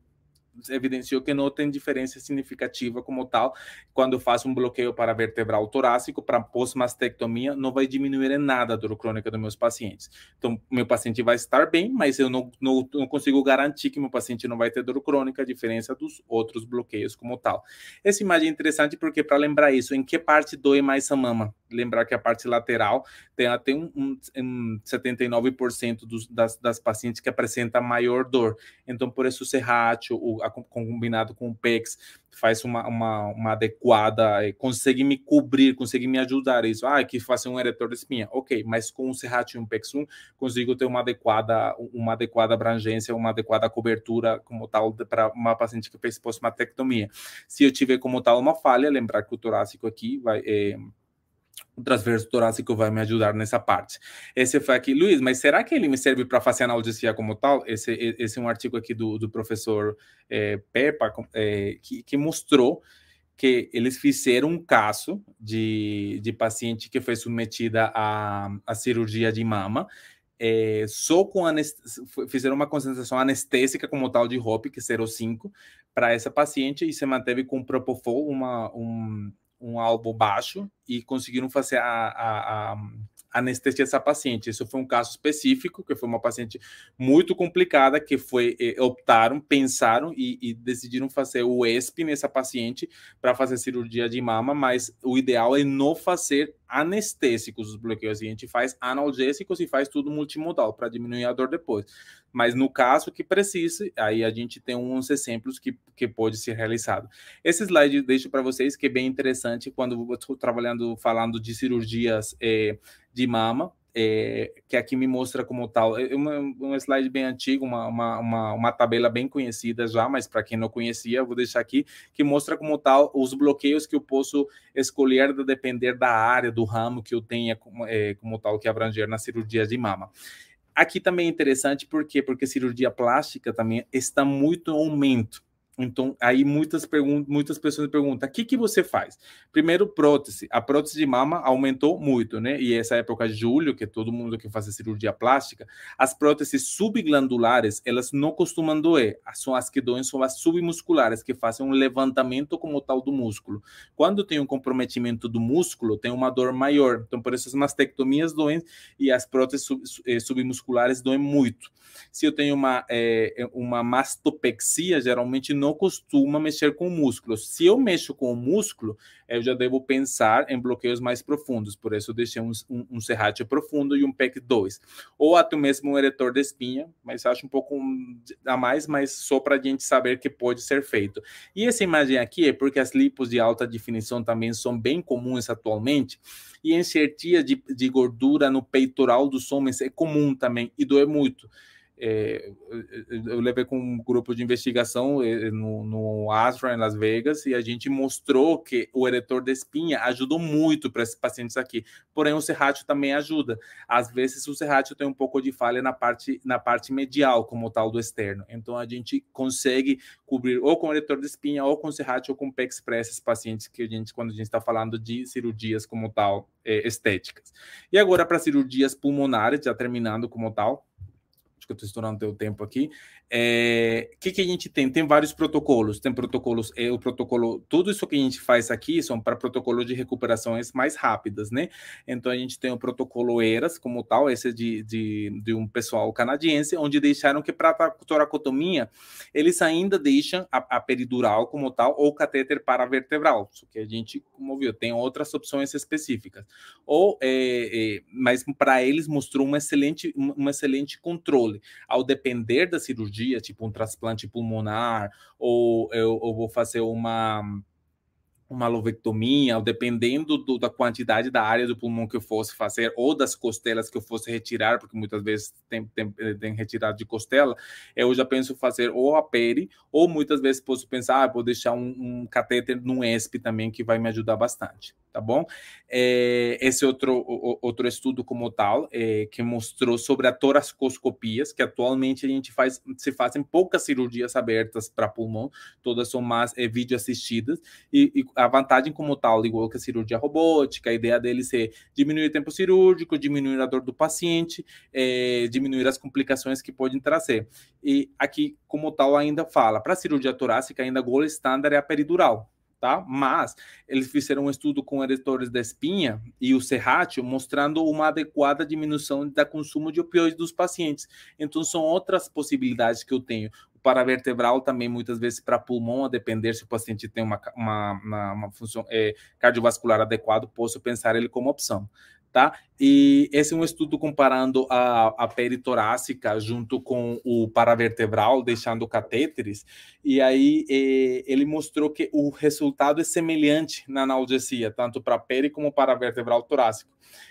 evidenciou que não tem diferença significativa como tal. Quando faço um bloqueio para vertebral torácico, para pós-mastectomia, não vai diminuir em nada a dor crônica dos meus pacientes. Então, meu paciente vai estar bem, mas eu não, não, não consigo garantir que meu paciente não vai ter dor crônica, a diferença dos outros bloqueios como tal. Essa imagem é interessante porque, para lembrar isso, em que parte doe mais a mama? Lembrar que a parte lateral tem até um, um, um 79% dos, das, das pacientes que apresenta maior dor. Então, por isso o serrátil, o combinado com o PEX, faz uma, uma, uma adequada, eh, consegue me cobrir, consegue me ajudar isso. Ah, que faça um eretor de espinha. Ok, mas com o Serrat e um PEX 1, consigo ter uma adequada, uma adequada abrangência, uma adequada cobertura como tal para uma paciente que fez pós-matectomia. Se eu tiver como tal uma falha, lembrar que o torácico aqui vai... É, o transverso torácico vai me ajudar nessa parte. Esse foi aqui, Luiz, mas será que ele me serve para fazer analgesia como tal? Esse, esse é um artigo aqui do, do professor é, Pepa, é, que, que mostrou que eles fizeram um caso de, de paciente que foi submetida a cirurgia de mama, é, só com fizeram uma concentração anestésica como tal de HOP, que é 0,5, para essa paciente e se manteve com Propofol, uma, um, um alvo baixo e conseguiram fazer a, a, a anestesia essa paciente. Isso foi um caso específico, que foi uma paciente muito complicada, que foi eh, optaram, pensaram e, e, decidiram fazer o ESP nessa paciente para fazer cirurgia de mama, mas o ideal é não fazer anestésicos os bloqueios. A gente faz analgésicos e faz tudo multimodal para diminuir a dor depois. Mas no caso que precise, aí a gente tem uns exemplos que, que pode ser realizado. Esse slide deixo para vocês que é bem interessante quando estou trabalhando, falando de cirurgias eh, de mama, é, que aqui me mostra como tal. É uma, um slide bem antigo, uma, uma, uma, uma tabela bem conhecida já, mas para quem não conhecia, vou deixar aqui, que mostra como tal os bloqueios que eu posso escolher de depender da área, do ramo que eu tenha como, é, como tal que abranger na cirurgia de mama. Aqui também é interessante, por quê? Porque cirurgia plástica também está muito em aumento. Então, aí muitas, muitas pessoas perguntam: o que, que você faz? Primeiro, prótese. A prótese de mama aumentou muito, né? E essa época de julho, que todo mundo que faz cirurgia plástica, as próteses subglandulares, elas não costumam doer. São as que doem, são as submusculares, que fazem um levantamento como tal do músculo. Quando tem um comprometimento do músculo, tem uma dor maior. Então, por isso as mastectomias doem e as próteses sub, eh, submusculares doem muito. Se eu tenho uma, é, uma mastopexia, geralmente não costuma mexer com o músculo. Se eu mexo com o músculo, eu já devo pensar em bloqueios mais profundos. Por isso, deixei um, um, um serrátil profundo e um PEC 2. Ou até mesmo um eretor de espinha, mas acho um pouco a mais, mas só para a gente saber que pode ser feito. E essa imagem aqui é porque as lipos de alta definição também são bem comuns atualmente. E enxertia de, de gordura no peitoral dos homens é comum também e doer muito é, eu levei com um grupo de investigação é, no, no Astra em Las Vegas e a gente mostrou que o eretor de espinha ajudou muito para esses pacientes aqui. Porém, o serrátil também ajuda. Às vezes, o serrátil tem um pouco de falha na parte, na parte medial, como tal do externo. Então, a gente consegue cobrir ou com eretor de espinha, ou com serrátil, ou com PEX para esses pacientes que a gente, quando a gente está falando de cirurgias como tal, é, estéticas. E agora, para cirurgias pulmonares, já terminando como tal acho que eu estou estourando teu tempo aqui. O é, que, que a gente tem? Tem vários protocolos. Tem protocolos, é, o protocolo, tudo isso que a gente faz aqui são para protocolos de recuperações mais rápidas, né? Então a gente tem o protocolo ERAS como tal, esse é de, de, de um pessoal canadiense, onde deixaram que para a toracotomia eles ainda deixam a, a, peridural como tal ou catéter paravertebral, só que a gente, como viu, tem outras opções específicas. Ou, é, é, mas para eles mostrou um excelente, um excelente controle. Ao depender da cirurgia, tipo um transplante pulmonar, ou eu, eu vou fazer uma uma lovectomia, dependendo do, da quantidade da área do pulmão que eu fosse fazer, ou das costelas que eu fosse retirar, porque muitas vezes tem, tem, tem retirado de costela, eu já penso fazer ou a peri, ou muitas vezes posso pensar, ah, vou deixar um, um catéter no ESP também, que vai me ajudar bastante tá bom? É, esse outro, outro estudo como tal, é, que mostrou sobre a toracoscopias, que atualmente a gente faz, se fazem poucas cirurgias abertas para pulmão, todas são mais é, vídeo assistidas, e, e, a vantagem como tal, igual que a cirurgia robótica, a ideia dele ser diminuir o tempo cirúrgico, diminuir a dor do paciente, é, diminuir as complicações que podem trazer. E aqui, como tal, ainda fala, para cirurgia torácica, ainda gold standard é a peridural, tá? Mas eles fizeram um estudo com eretores da espinha e o serrátil, mostrando uma adequada diminuição da consumo de opioides dos pacientes. Então, são outras possibilidades que eu tenho. O paravertebral também, muitas vezes, para pulmão, a depender se o paciente tem uma, uma, uma, uma função é, cardiovascular adequada, posso pensar ele como opção tá? E esse é um estudo comparando a, a peritorácica junto com o paravertebral, deixando catéteres, e aí eh, ele mostrou que o resultado é semelhante na analgesia, tanto para peri como para vertebral torácico.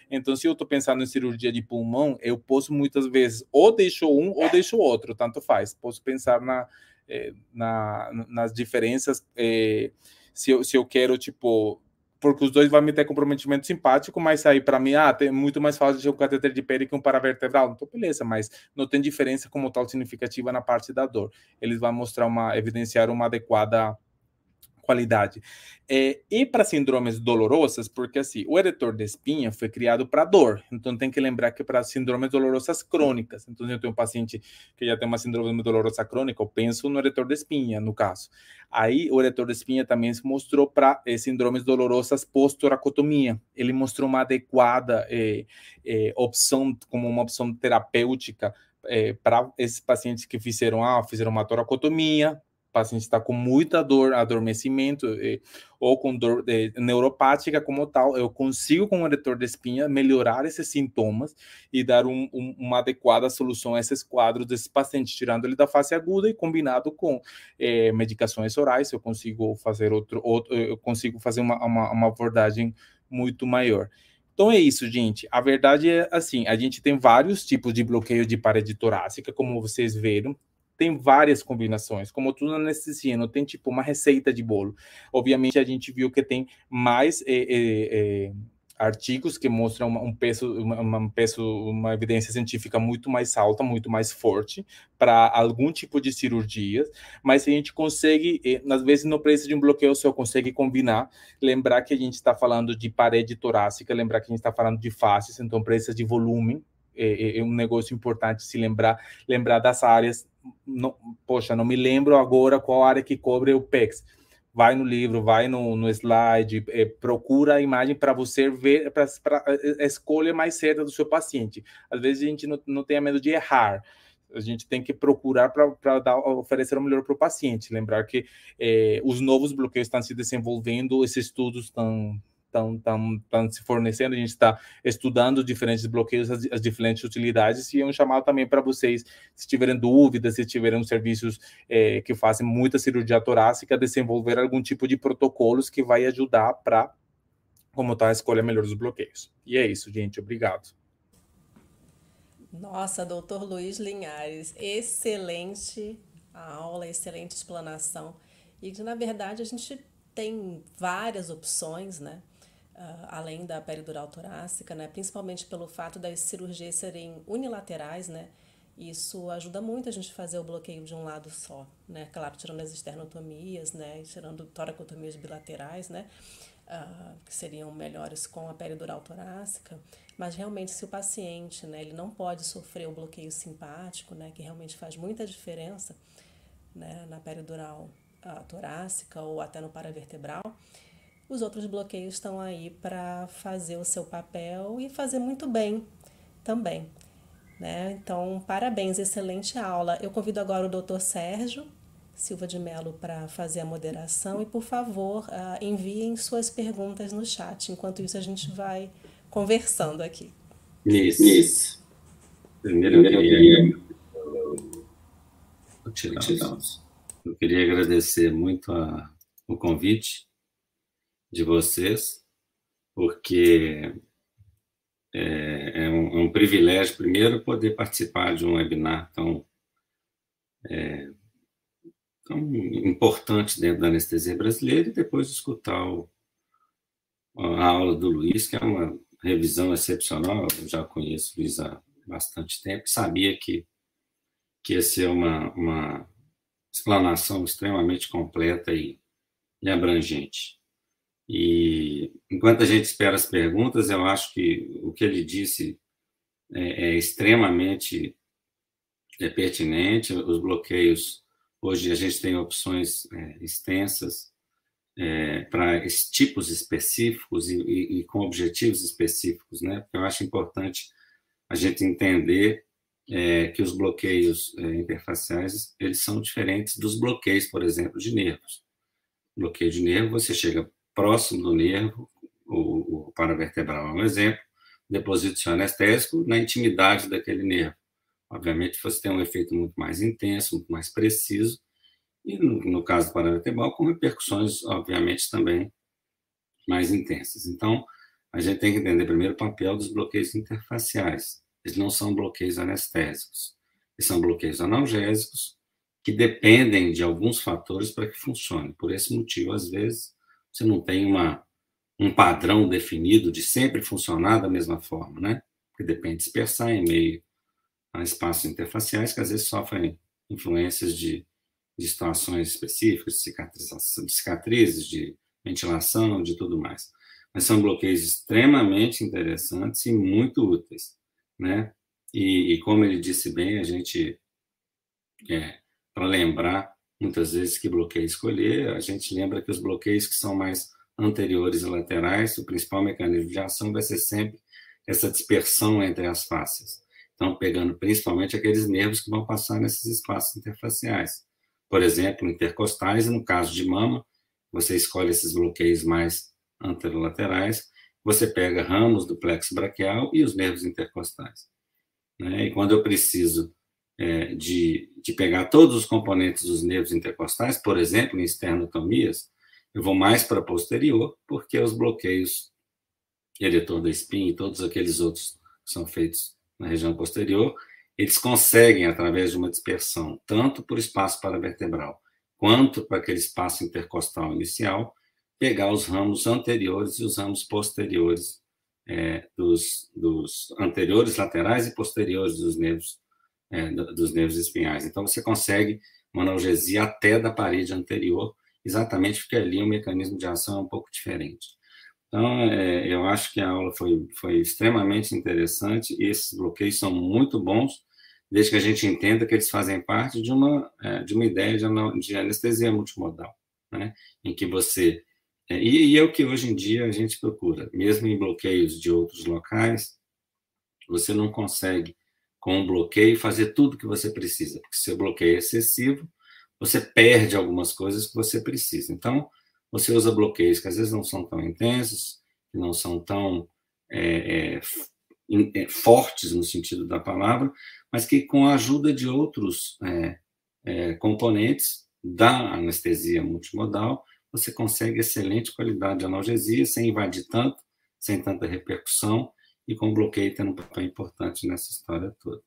Então, se eu estou pensando em cirurgia de pulmão, eu posso muitas vezes ou deixo um ou deixo outro, tanto faz. Posso pensar na, eh, na nas diferenças. Eh, se eu, se eu quero, tipo, porque os dois vão me ter comprometimento simpático, mas aí para mim, ah, tem muito mais fácil de um cateter de pele que um paravertebral. Então, beleza, mas não tem diferença como tal significativa na parte da dor. Eles vão mostrar uma, evidenciar uma adequada qualidade. É, e para síndromes dolorosas, porque assim, o eretor de espinha foi criado para dor, então tem que lembrar que para síndromes dolorosas crônicas, então eu tenho um paciente que já tem uma síndrome dolorosa crônica, eu penso no eretor de espinha, no caso. Aí o eretor de espinha também se mostrou para é, síndromes dolorosas pós-toracotomia. Ele mostrou uma adequada é, é, opção, como uma opção terapêutica é, para esses pacientes que fizeram, ah, fizeram uma toracotomia, paciente está com muita dor, adormecimento ou com dor neuropática como tal, eu consigo com o eretor de espinha melhorar esses sintomas e dar um, um, uma adequada solução a esses quadros desses pacientes, tirando ele da fase aguda e combinado com é, medicações orais, eu consigo fazer outro, outro eu consigo fazer uma, uma, uma abordagem muito maior. Então é isso, gente. A verdade é assim, a gente tem vários tipos de bloqueio de parede torácica, como vocês viram tem várias combinações, como tudo na anestesia, não tem tipo uma receita de bolo. Obviamente a gente viu que tem mais é, é, artigos que mostram um peso, uma, uma, peso, uma evidência científica muito mais alta, muito mais forte para algum tipo de cirurgia, mas a gente consegue, às vezes no preço de um bloqueio só consegue combinar, lembrar que a gente está falando de parede torácica, lembrar que a gente está falando de faces, então precisa de volume, é, é, um negócio importante se lembrar, lembrar das áreas não, poxa, não me lembro agora qual área que cobre o PEX. Vai no livro, vai no, no slide, é, procura a imagem para você ver, para a escolha mais certa do seu paciente. Às vezes a gente não, não tem medo de errar, a gente tem que procurar para oferecer o melhor para o paciente. Lembrar que é, os novos bloqueios estão se desenvolvendo, esses estudos estão estão tão, tão se fornecendo, a gente está estudando diferentes bloqueios, as, as, diferentes utilidades, e é um chamado também para vocês, se tiverem dúvidas, se tiverem serviços é, que fazem muita cirurgia torácica, desenvolver algum tipo de protocolos que vai ajudar para como está a escolha melhor dos bloqueios. E é isso, gente. Obrigado. Nossa, doutor Luiz Linhares, excelente aula, excelente explanação. E na verdade a gente tem várias opções, né? Uh, além da peridural torácica, né, principalmente pelo fato das cirurgias serem unilaterais, né, Isso ajuda muito a gente fazer o bloqueio de um lado só, né? Claro, tirando as esternotomias, né? Tirando toracotomias bilaterais, né? Uh, que seriam melhores com a peridural torácica, mas realmente se o paciente, né, ele não pode sofrer o bloqueio simpático, né, que realmente faz muita diferença, né, na peridural uh, torácica ou até no paravertebral, os outros bloqueios estão aí para fazer o seu papel e fazer muito bem também. Né? Então, parabéns, excelente aula. Eu convido agora o doutor Sérgio Silva de Mello para fazer a moderação e, por favor, uh, enviem suas perguntas no chat. Enquanto isso, a gente vai conversando aqui. Isso. isso. Primeiro, eu queria, eu queria agradecer muito a, o convite de vocês, porque é, é, um, é, um, privilégio, primeiro, poder participar de um webinar tão, é, tão importante dentro da anestesia brasileira e depois escutar o, a aula do Luiz, que é uma revisão excepcional. Eu já conheço o Luiz há bastante tempo, sabia que, que ia ser uma, uma explanação extremamente completa e, e abrangente. E enquanto a gente espera as perguntas, eu acho que o que ele disse é, é extremamente é pertinente. Os bloqueios, hoje a gente tem opções é, extensas é, para tipos específicos e, e, e, com objetivos específicos, né? Eu acho importante a gente entender é, que os bloqueios é, interfaciais eles são diferentes dos bloqueios, por exemplo, de nervos. Bloqueio de nervo, você chega próximo do nervo, o, o paravertebral é um exemplo, deposita o seu anestésico na intimidade daquele nervo. Obviamente, você tem um efeito muito mais intenso, muito mais preciso, e no, no caso do paravertebral, com repercussões, obviamente, também mais intensas. Então, a gente tem que entender primeiro o papel dos bloqueios interfaciais. Eles não são bloqueios anestésicos, eles são bloqueios analgésicos que dependem de alguns fatores para que funcione. Por esse motivo, às vezes, você não tem uma, um padrão definido de sempre funcionar da mesma forma, né? Porque depende de dispersar em meio a espaços interfaciais que às vezes sofrem influências de, de situações específicas, de cicatrização, de cicatrizes, de ventilação, de tudo mais. Mas são bloqueios extremamente interessantes e muito úteis, né? E, e como ele disse bem, a gente, é, para lembrar, muitas vezes que bloqueio escolher, a gente lembra que os bloqueios que são mais anteriores e laterais, o principal mecanismo de ação vai ser sempre essa dispersão entre as faces. Então, pegando principalmente aqueles nervos que vão passar nesses espaços interfaciais. Por exemplo, intercostais, no caso de mama, você escolhe esses bloqueios mais anterolaterais, você pega ramos do plexo braquial e os nervos intercostais. Né? E quando eu preciso é, de, de pegar todos os componentes dos nervos intercostais, por exemplo, em esternotomias, eu vou mais para posterior, porque os bloqueios eretor da espinha e todos aqueles outros que são feitos na região posterior, eles conseguem, através de uma dispersão, tanto por espaço paravertebral, quanto para aquele espaço intercostal inicial, pegar os ramos anteriores e os ramos posteriores é, dos, dos anteriores, laterais e posteriores dos nervos é, dos nervos espinhais. Então, você consegue uma analgesia até da parede anterior, exatamente porque ali o mecanismo de ação é um pouco diferente. Então, é, eu acho que a aula foi, foi extremamente interessante esses bloqueios são muito bons, desde que a gente entenda que eles fazem parte de uma, é, de uma ideia de, de anestesia multimodal, né? em que você. É, e, e é o que hoje em dia a gente procura, mesmo em bloqueios de outros locais, você não consegue com um bloqueio, fazer tudo que você precisa, porque se o bloqueio é excessivo, você perde algumas coisas que você precisa. Então, você usa bloqueios que às vezes não são tão intensos, que não são tão é, é, é fortes no sentido da palavra, mas que com a ajuda de outros é, é, componentes da anestesia multimodal, você consegue excelente qualidade de analgesia, sem invadir tanto, sem tanta repercussão, e com o bloqueio tendo um papel importante nessa história toda.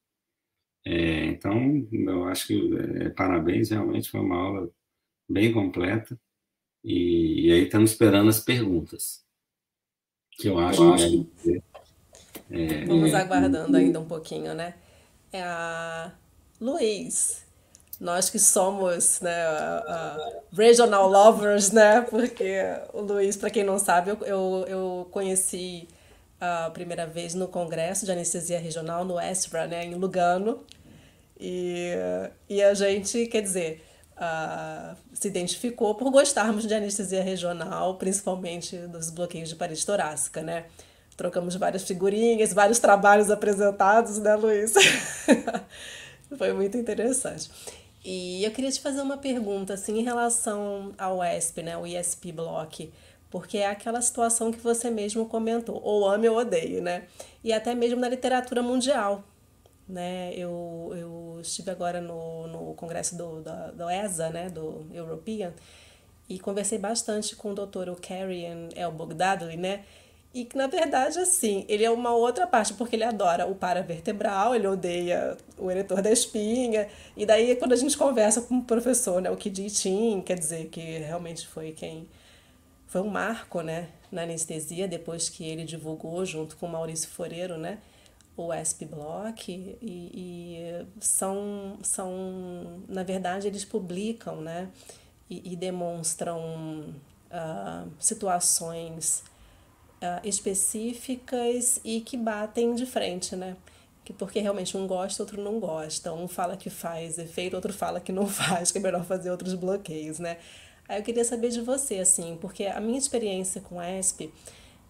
É, então, eu acho que é, parabéns, realmente foi uma aula bem completa. E, e, aí estamos esperando as perguntas, que eu acho, eu acho que. É, Vamos aguardando ainda um pouquinho, né? é a Luiz. Nós que somos né, uh, regional lovers, né? Porque o Luiz, para quem não sabe, eu, eu, eu conheci a primeira vez no Congresso de Anestesia Regional, no ESPRA, né, em Lugano. E, e a gente, quer dizer, uh, se identificou por gostarmos de anestesia regional, principalmente dos bloqueios de parede torácica, né? Trocamos várias figurinhas, vários trabalhos apresentados, né, Luiz? [LAUGHS] Foi muito interessante. E eu queria te fazer uma pergunta, assim, em relação ao ESP, né, o ESP Block, porque é aquela situação que você mesmo comentou, ou ame ou odeie, né? E até mesmo na literatura mundial, né? Eu, eu estive agora no, no congresso do, da, do ESA, né, do European, e conversei bastante com o doutor Karian El Bogdadli, né? E que, na verdade, assim, ele é uma outra parte, porque ele adora o paravertebral, ele odeia o eretor da espinha. E daí, quando a gente conversa com o professor, né, o Kidi Chin, quer dizer, que realmente foi quem. Foi um marco, né, na anestesia, depois que ele divulgou, junto com Maurício Foreiro, né, o ESP Block. E, e são, são. Na verdade, eles publicam, né, e, e demonstram uh, situações uh, específicas e que batem de frente, né? Que porque realmente um gosta, outro não gosta. Um fala que faz efeito, outro fala que não [LAUGHS] faz, que é melhor fazer outros bloqueios, né? Aí eu queria saber de você, assim, porque a minha experiência com ESP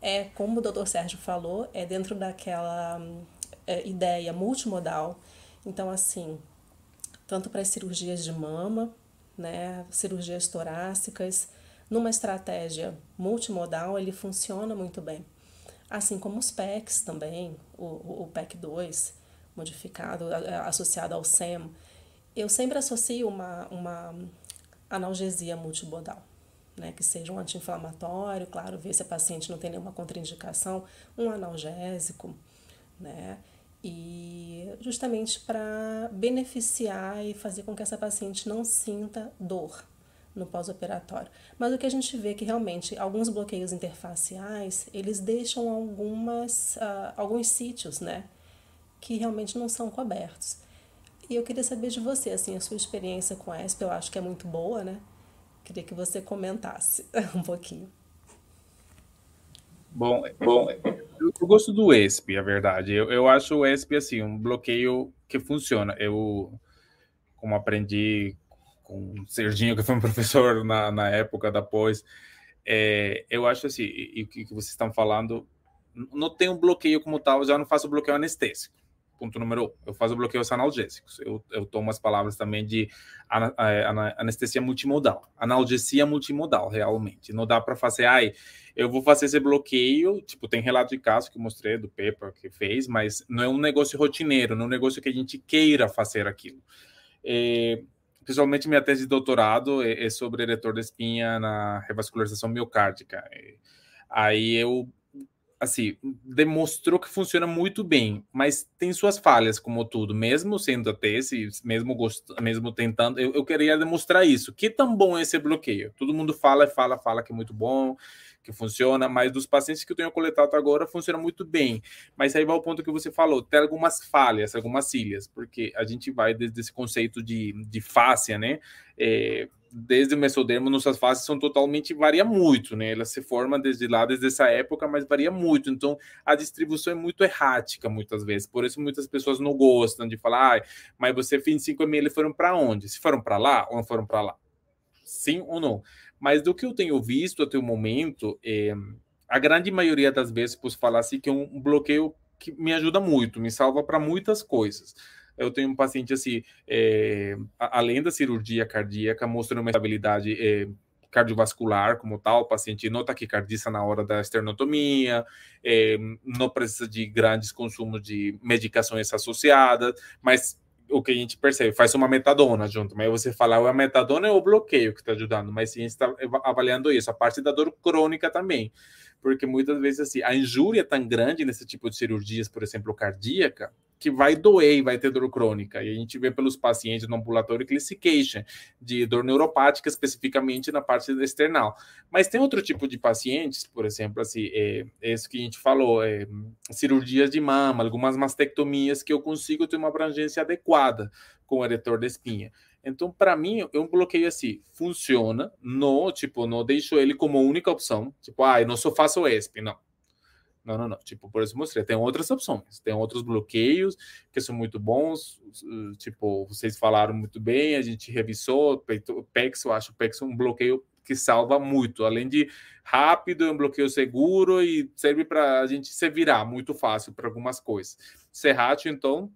é, como o doutor Sérgio falou, é dentro daquela é, ideia multimodal. Então, assim, tanto para as cirurgias de mama, né, cirurgias torácicas, numa estratégia multimodal, ele funciona muito bem. Assim como os PECs também, o, o PEC 2 modificado, associado ao SEM. Eu sempre associo uma, uma analgesia multimodal, né, que seja um anti-inflamatório, claro, ver se a paciente não tem nenhuma contraindicação, um analgésico, né, e justamente para beneficiar e fazer com que essa paciente não sinta dor, no pós-operatório. Mas o que a gente vê é que realmente alguns bloqueios interfaciais, eles deixam algumas, uh, alguns sítios, né, que realmente não são cobertos. E eu queria saber de você, assim, a sua experiência com a ESP, eu acho que é muito boa, né? Queria que você comentasse [LAUGHS] um pouquinho. Bom, bom eu, gosto do ESP, a verdade. Eu, eu acho o ESP, assim, um bloqueio que funciona. Eu, como aprendi com o Serginho, que foi um [LAUGHS] professor na, na época da pós, é, eu acho assim, e o que, que vocês estão falando, não tem um bloqueio como tal, eu já não faço bloqueio anestésico. Ponto número um, eu faço bloqueios analgésicos. Eu, eu tomo as palavras também de anestesia multimodal, analgesia multimodal, realmente. Não dá para fazer, ai, eu vou fazer esse bloqueio. Tipo, tem relato de caso que eu mostrei do Pepper que fez, mas não é um negócio rotineiro, não é um negócio que a gente queira fazer aquilo. É, minha tese de doutorado é, é sobre eretor da espinha na revascularização miocárdica. Aí eu, assim, demonstrou que funciona muito bem, mas tem suas falhas, como tudo. Mesmo sendo a tese, mesmo, gost... mesmo tentando, eu, eu queria demonstrar isso. Que tão bom é esse bloqueio? Todo mundo fala, fala, fala que é muito bom, que funciona, mas dos pacientes que eu tenho coletado agora funciona muito bem. Mas aí vai o ponto que você falou, tem algumas falhas, algumas ilhas, porque a gente vai desde esse conceito de, de fáscia, né? É, desde o mesodermo, nossas faces são totalmente, varia muito, né? Ela se forma desde lá, desde essa época, mas varia muito. Então, a distribuição é muito errática, muitas vezes. Por isso, muitas pessoas não gostam de falar, ah, mas você fez 5 ml foram para onde? Se foram para lá ou não foram para lá? Sim ou não? Mas do que eu tenho visto até o momento, é, a grande maioria das vezes, posso falar assim, que é um bloqueio que me ajuda muito, me salva para muitas coisas. Eu tenho um paciente assim, é, além da cirurgia cardíaca, mostrando uma estabilidade é, cardiovascular como tal, o paciente não taquicardia na hora da esternotomia, é, não precisa de grandes consumos de medicações associadas, mas o que a gente percebe, faz uma metadona junto, mas você fala, a metadona é o bloqueio que está ajudando, mas sim, está avaliando isso, a parte da dor crônica também, porque muitas vezes assim, a injúria é tão grande nesse tipo de cirurgias, por exemplo, cardíaca, que vai doer e vai ter dor crônica. E a gente vê pelos pacientes no ambulatório que eles se queixam de dor neuropática, especificamente na parte external. Mas tem outro tipo de pacientes, por exemplo, assim, é, é isso que a gente falou, é, cirurgias de mama, algumas mastectomias, que eu consigo ter uma abrangência adequada com o eretor da espinha. Então, para mim, eu bloqueio assim, funciona, no, tipo, não deixo ele como única opção, tipo, ah, eu não só faço ESP, não não, não, não. Tipo, por isso mostrei. Tem outras opções. Tem outros bloqueios que são muito bons. Tipo, vocês falaram muito bem, a gente revisou. O PEX, eu acho o PEX um bloqueio que salva muito. Além de rápido, é um bloqueio seguro e serve para a gente se virar muito fácil para algumas coisas. Serratio, então,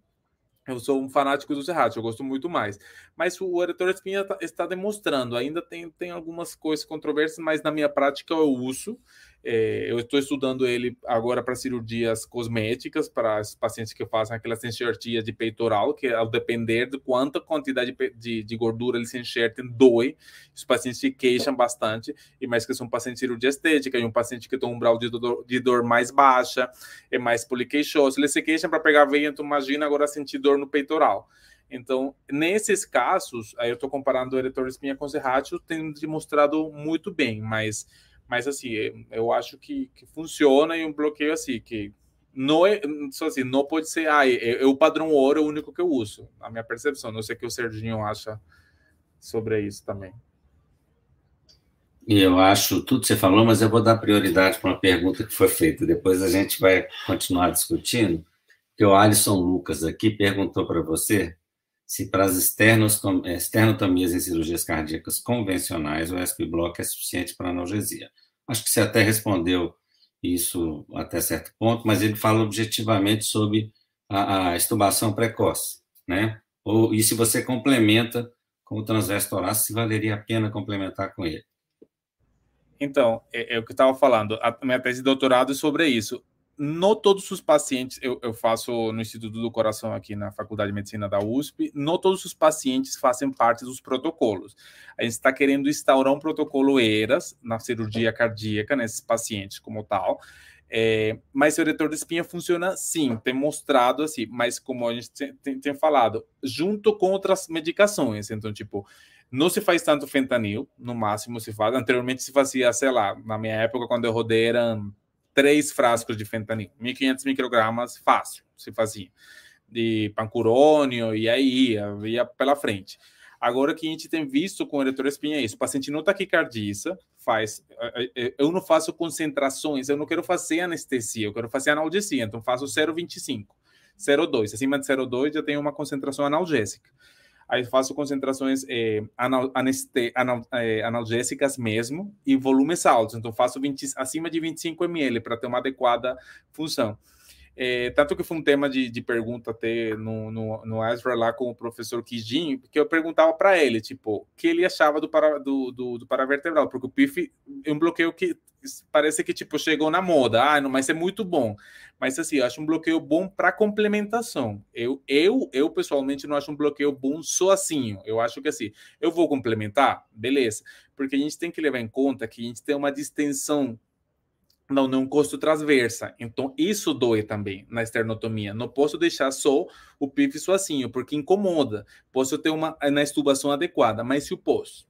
eu sou um fanático do Serratio, eu gosto muito mais. Mas o Eretor Espinha tá, está demonstrando, ainda tem, tem algumas coisas controversas, mas na minha prática eu uso. É, eu estou estudando ele agora para cirurgias cosméticas, para os pacientes que fazem aquelas enxertias de peitoral, que ao depender de quanta quantidade de, de, de gordura eles se enxertem, dói. Os pacientes se queixam bastante, e mais que são pacientes de cirurgia estética, e um paciente que tem um grau de dor, de dor mais baixa, é mais poliqueixoso. Eles se queixam para pegar veia, então imagina agora sentir dor no peitoral. Então, nesses casos, aí eu estou comparando o eretor espinha com o serrátil, tem demonstrado muito bem, mas mas assim, eu acho que, que funciona e um bloqueio assim, que não é, só assim, não pode ser, ah, é, é, o padrão ouro é o único que eu uso. A minha percepção, não sei o que o Serginho acha sobre isso também. Eu acho tudo que você falou, mas eu vou dar prioridade para uma pergunta que foi feita. Depois a gente vai continuar discutindo. Que o Alisson Lucas aqui perguntou para você se para as esternotomias em cirurgias cardíacas convencionais o SP-Block é suficiente para analgesia. Acho que você até respondeu isso até certo ponto, mas ele fala objetivamente sobre a, a estubação precoce, né? Ou, e se você complementa com o transverso se valeria a pena complementar com ele. Então, é, é o que eu estava falando. A minha tese de doutorado é sobre isso não todos os pacientes, eu, eu, faço no Instituto do Coração aqui na Faculdade de Medicina da USP, não todos os pacientes fazem parte dos protocolos. A gente está querendo instaurar um protocolo ERAS na cirurgia cardíaca nesses pacientes como tal. É, mas o eretor de espinha funciona sim, tem mostrado assim, mas como a gente tem, tem, tem falado, junto com outras medicações. Então, tipo, não se faz tanto fentanil, no máximo se faz. Anteriormente se fazia, sei lá, na minha época, quando eu rodei, eram três frascos de fentanil, 1.500 microgramas, fácil, se fazia, de pancurônio, e aí ia, ia pela frente. Agora que a gente tem visto com o espinha é isso, o paciente não taquicardiça, faz, eu não faço concentrações, eu não quero fazer anestesia, eu quero fazer analgesia, então faço 0,25, 0,2, acima de 0,2 já tenho uma concentração analgésica. Aí faço concentrações é, anal, aneste, anal, é, analgésicas mesmo e volumes altos. Então faço 20, acima de 25 ml para ter uma adequada função. É, tanto que foi um tema de, de pergunta até no, no, no Ezra lá com o professor Kijin, que eu perguntava para ele, tipo, o que ele achava do, para, do, do, do paravertebral, porque o PIF é um bloqueio que parece que tipo chegou na moda, ah, não, mas é muito bom. Mas assim, eu acho um bloqueio bom para complementação. Eu, eu, eu pessoalmente não acho um bloqueio bom assim. Eu acho que assim, eu vou complementar, beleza? Porque a gente tem que levar em conta que a gente tem uma distensão não, não costo transversa. Então, isso dói também na esternotomia. Não posso deixar só o PIF sozinho, porque incomoda. Posso ter uma na estubação adequada, mas se o pós,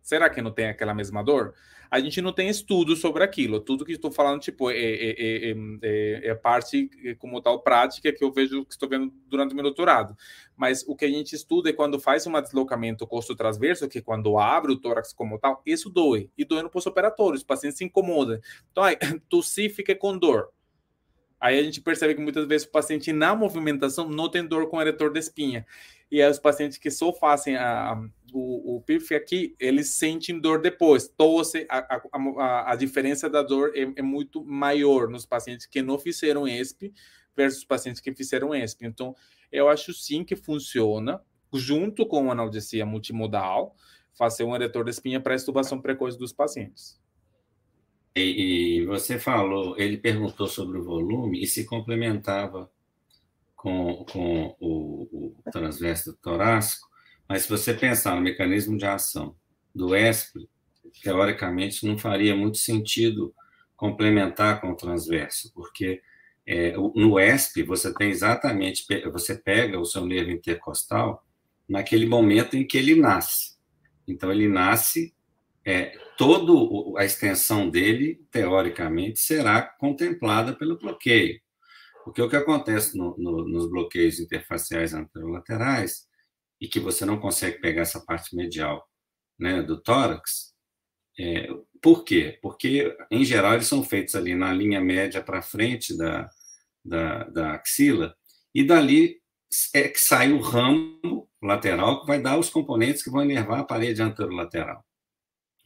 será que não tem aquela mesma dor? A gente não tem estudo sobre aquilo. Tudo que estou falando, tipo, é, é, é, é, parte como tal prática que eu vejo, que estou vendo durante o meu doutorado. Mas o que a gente estuda é quando faz um deslocamento costo transverso, que quando abre o tórax como tal, isso dói. E dói no pós-operatório, os pacientes se incomodam. Então, aí, [LAUGHS] tossir fica com dor. Aí a gente percebe que muitas vezes o paciente na movimentação não tem dor com eretor de espinha. E aí os pacientes que só fazem a, o, o PIF aqui, eles sentem dor depois. Tosse, a, a, a diferença da dor é, é, muito maior nos pacientes que não fizeram ESP versus pacientes que fizeram ESP. Então, eu acho sim que funciona, junto com analgesia multimodal, fazer um eretor de espinha para estubação precoce dos pacientes. E, e, você falou, ele perguntou sobre o volume e se complementava com, com o, o transverso torácico. Mas se você pensar no mecanismo de ação do ESP, teoricamente não faria muito sentido complementar com o transverso, porque É, no ESP, você tem exatamente, você pega o seu nervo intercostal naquele momento em que ele nasce. Então, ele nasce, é, toda a extensão dele, teoricamente, será contemplada pelo bloqueio. Porque o que acontece no, no, nos bloqueios interfaciais anterolaterais, e que você não consegue pegar essa parte medial né, do tórax, é, por quê? Porque, em geral, eles são feitos ali na linha média para frente da, da, da axila, e dali é que sai o ramo lateral que vai dar os componentes que vão enervar a parede anterolateral.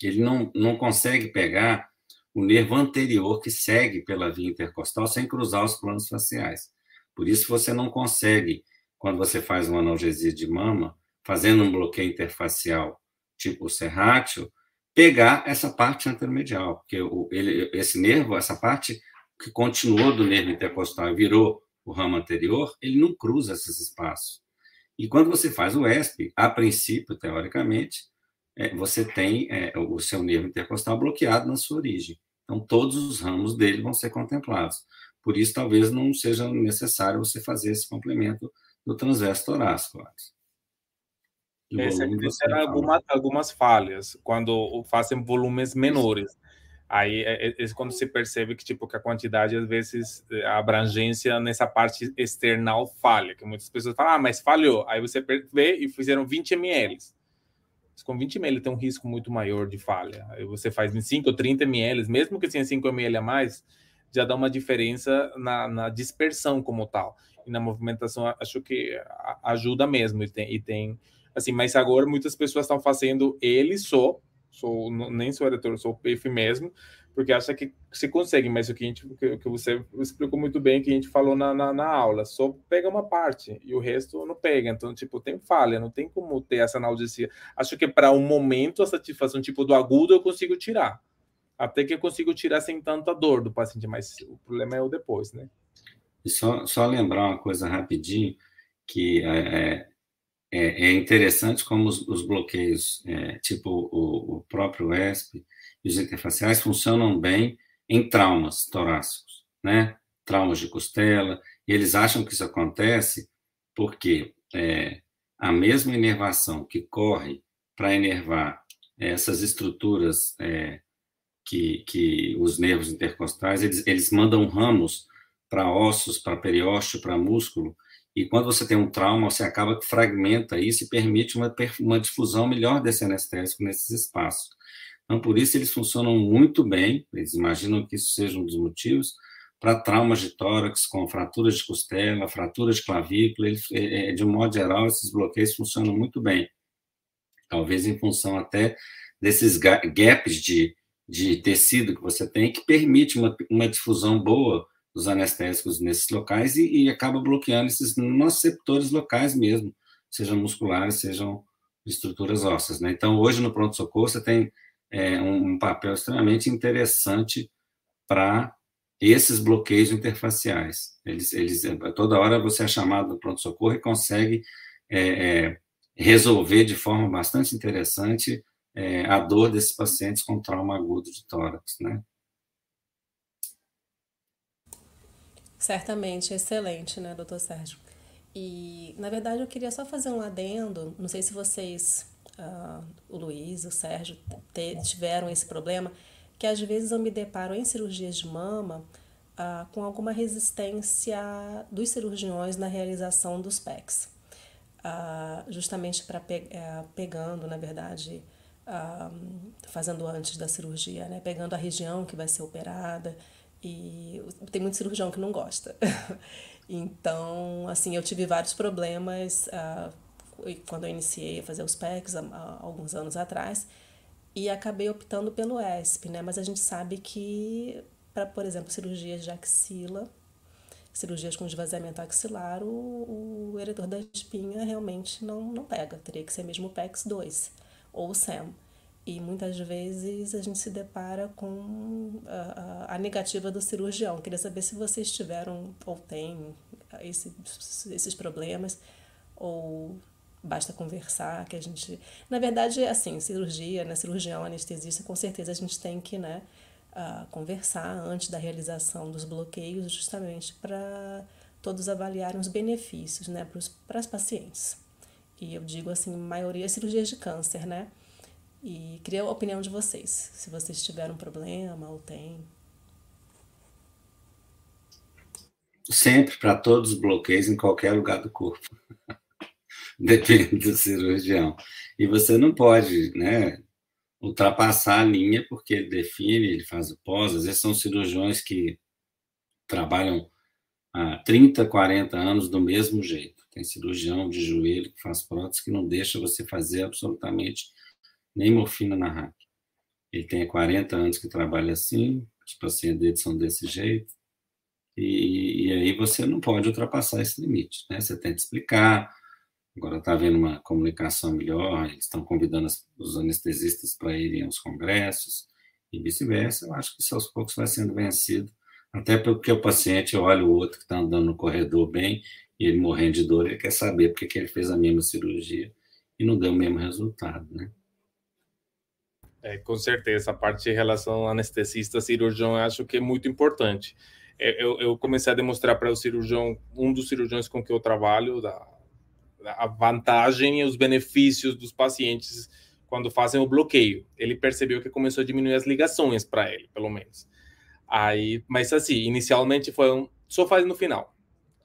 Ele não, não consegue pegar o nervo anterior que segue pela via intercostal sem cruzar os planos faciais. Por isso você não consegue, quando você faz uma analgesia de mama, fazendo um bloqueio interfacial tipo o serrátil, pegar essa parte anteromedial, porque o, ele, esse nervo, essa parte que continuou do nervo intercostal e virou o ramo anterior, ele não cruza esses espaços. E quando você faz o ESP, a princípio, teoricamente, é, você tem é, o seu nervo intercostal bloqueado na sua origem. Então, todos os ramos dele vão ser contemplados. Por isso, talvez não seja necessário você fazer esse complemento do transverso torácico. Esse aqui será alguma, algumas falhas quando fazem volumes menores. Aí é, é, é, quando se percebe que tipo que a quantidade às vezes a abrangência nessa parte external falha, que muitas pessoas falam, ah, mas falhou. Aí você vê e fizeram 20 ml. Com 20 ml tem um risco muito maior de falha. Aí você faz em 5 ou 30 ml, mesmo que tenha 5 ml a mais, já dá uma diferença na, na dispersão como tal. E na movimentação, acho que ajuda mesmo. E tem, e tem assim, mas agora muitas pessoas estão fazendo ele só sou nem sou editor, sou PF mesmo, porque acha que se consegue, mas o que, a gente, o que você explicou muito bem, que a gente falou na, na, na, aula, só pega uma parte e o resto não pega. Então, tipo, tem falha, não tem como ter essa analgesia. Acho que para um momento a satisfação tipo do agudo eu consigo tirar. Até que eu consigo tirar sem tanta dor do paciente, mas o problema é o depois, né? E só, só lembrar uma coisa rapidinho, que é, é é, é interessante como os, os bloqueios, é, tipo o, o, próprio ESP e os interfaciais, funcionam bem em traumas torácicos, né? Traumas de costela, e eles acham que isso acontece porque é, a mesma inervação que corre para inervar essas estruturas é, que, que os nervos intercostais, eles, eles mandam ramos para ossos, para periósteo, para músculo, e quando você tem um trauma, você acaba que fragmenta isso e permite uma, uma difusão melhor desse anestésico nesses espaços. Então, por isso, eles funcionam muito bem, eles imaginam que isso seja um dos motivos, para traumas de tórax, com fraturas de costela, fraturas de clavícula, eles, é, é, de um modo geral, esses bloqueios funcionam muito bem. Talvez em função até desses gaps de, de tecido que você tem, que permite uma, uma difusão boa dos anestésicos nesses locais e, e acaba bloqueando esses noceptores locais mesmo, sejam musculares, sejam estruturas ósseas. Né? Então, hoje no pronto-socorro você tem é, um, papel extremamente interessante para esses bloqueios interfaciais. Eles, eles, toda hora você é chamado no pronto-socorro e consegue é, é, resolver de forma bastante interessante é, a dor desses pacientes com trauma agudo de tórax, né? Certamente, excelente, né, doutor Sérgio? E, na verdade, eu queria só fazer um adendo, não sei se vocês, uh, o Luiz, o Sérgio, tiveram esse problema, que às vezes eu me deparo em cirurgias de mama uh, com alguma resistência dos cirurgiões na realização dos PECs. Uh, ah, justamente para pe uh, pegando, na verdade, fazendo antes da cirurgia, né? pegando a região que vai ser operada, e tem muito cirurgião que não gosta. [LAUGHS] então, assim, eu tive vários problemas uh, quando eu iniciei a fazer os PECs há, há, alguns anos atrás e acabei optando pelo ESP, né? Mas a gente sabe que para, por exemplo, cirurgias de axila, cirurgias com esvaziamento axilar, o, o eretor da espinha realmente não, não pega. Teria que ser mesmo o PEX 2 ou o SEM. E muitas vezes a gente se depara com a, a negativa do cirurgião. Queria saber se vocês tiveram ou têm esse, esses problemas, ou basta conversar, que a gente... Na verdade, assim, cirurgia, né, cirurgião, anestesista, com certeza a gente tem que, né, uh, conversar antes da realização dos bloqueios, justamente para todos avaliarem os benefícios né, para as pacientes. E eu digo assim, maioria é cirurgias de câncer, né? E queria a opinião de vocês, se vocês tiveram um problema ou tem. Sempre para todos os bloqueios em qualquer lugar do corpo. [LAUGHS] Depende do cirurgião. E você não pode, né, ultrapassar a linha porque ele define, ele faz o pós. Às vezes são cirurgiões que trabalham há 30, 40 anos do mesmo jeito. Tem cirurgião de joelho que faz prótese que não deixa você fazer absolutamente nem morfina na hack. Ele tem 40 anos que trabalha assim, os pacientes dele são desse jeito, e, e aí você não pode ultrapassar esse limite, né? Você tem que explicar, agora está havendo uma comunicação melhor, eles estão convidando os anestesistas para irem aos congressos, e vice-versa, eu acho que isso aos poucos vai sendo vencido, até porque o paciente olha o outro que está andando no corredor bem, e ele morrendo de dor, ele quer saber porque que ele fez a mesma cirurgia e não deu o mesmo resultado, né? É, com certeza, a parte de relação anestesista cirurgião eu acho que é muito importante. É, eu, eu comecei a demonstrar para o cirurgião, um dos cirurgiões com que eu trabalho, da, a vantagem e os benefícios dos pacientes quando fazem o bloqueio. Ele percebeu que começou a diminuir as ligações para ele, pelo menos. Aí, mas assim, inicialmente foi um, só faz no final.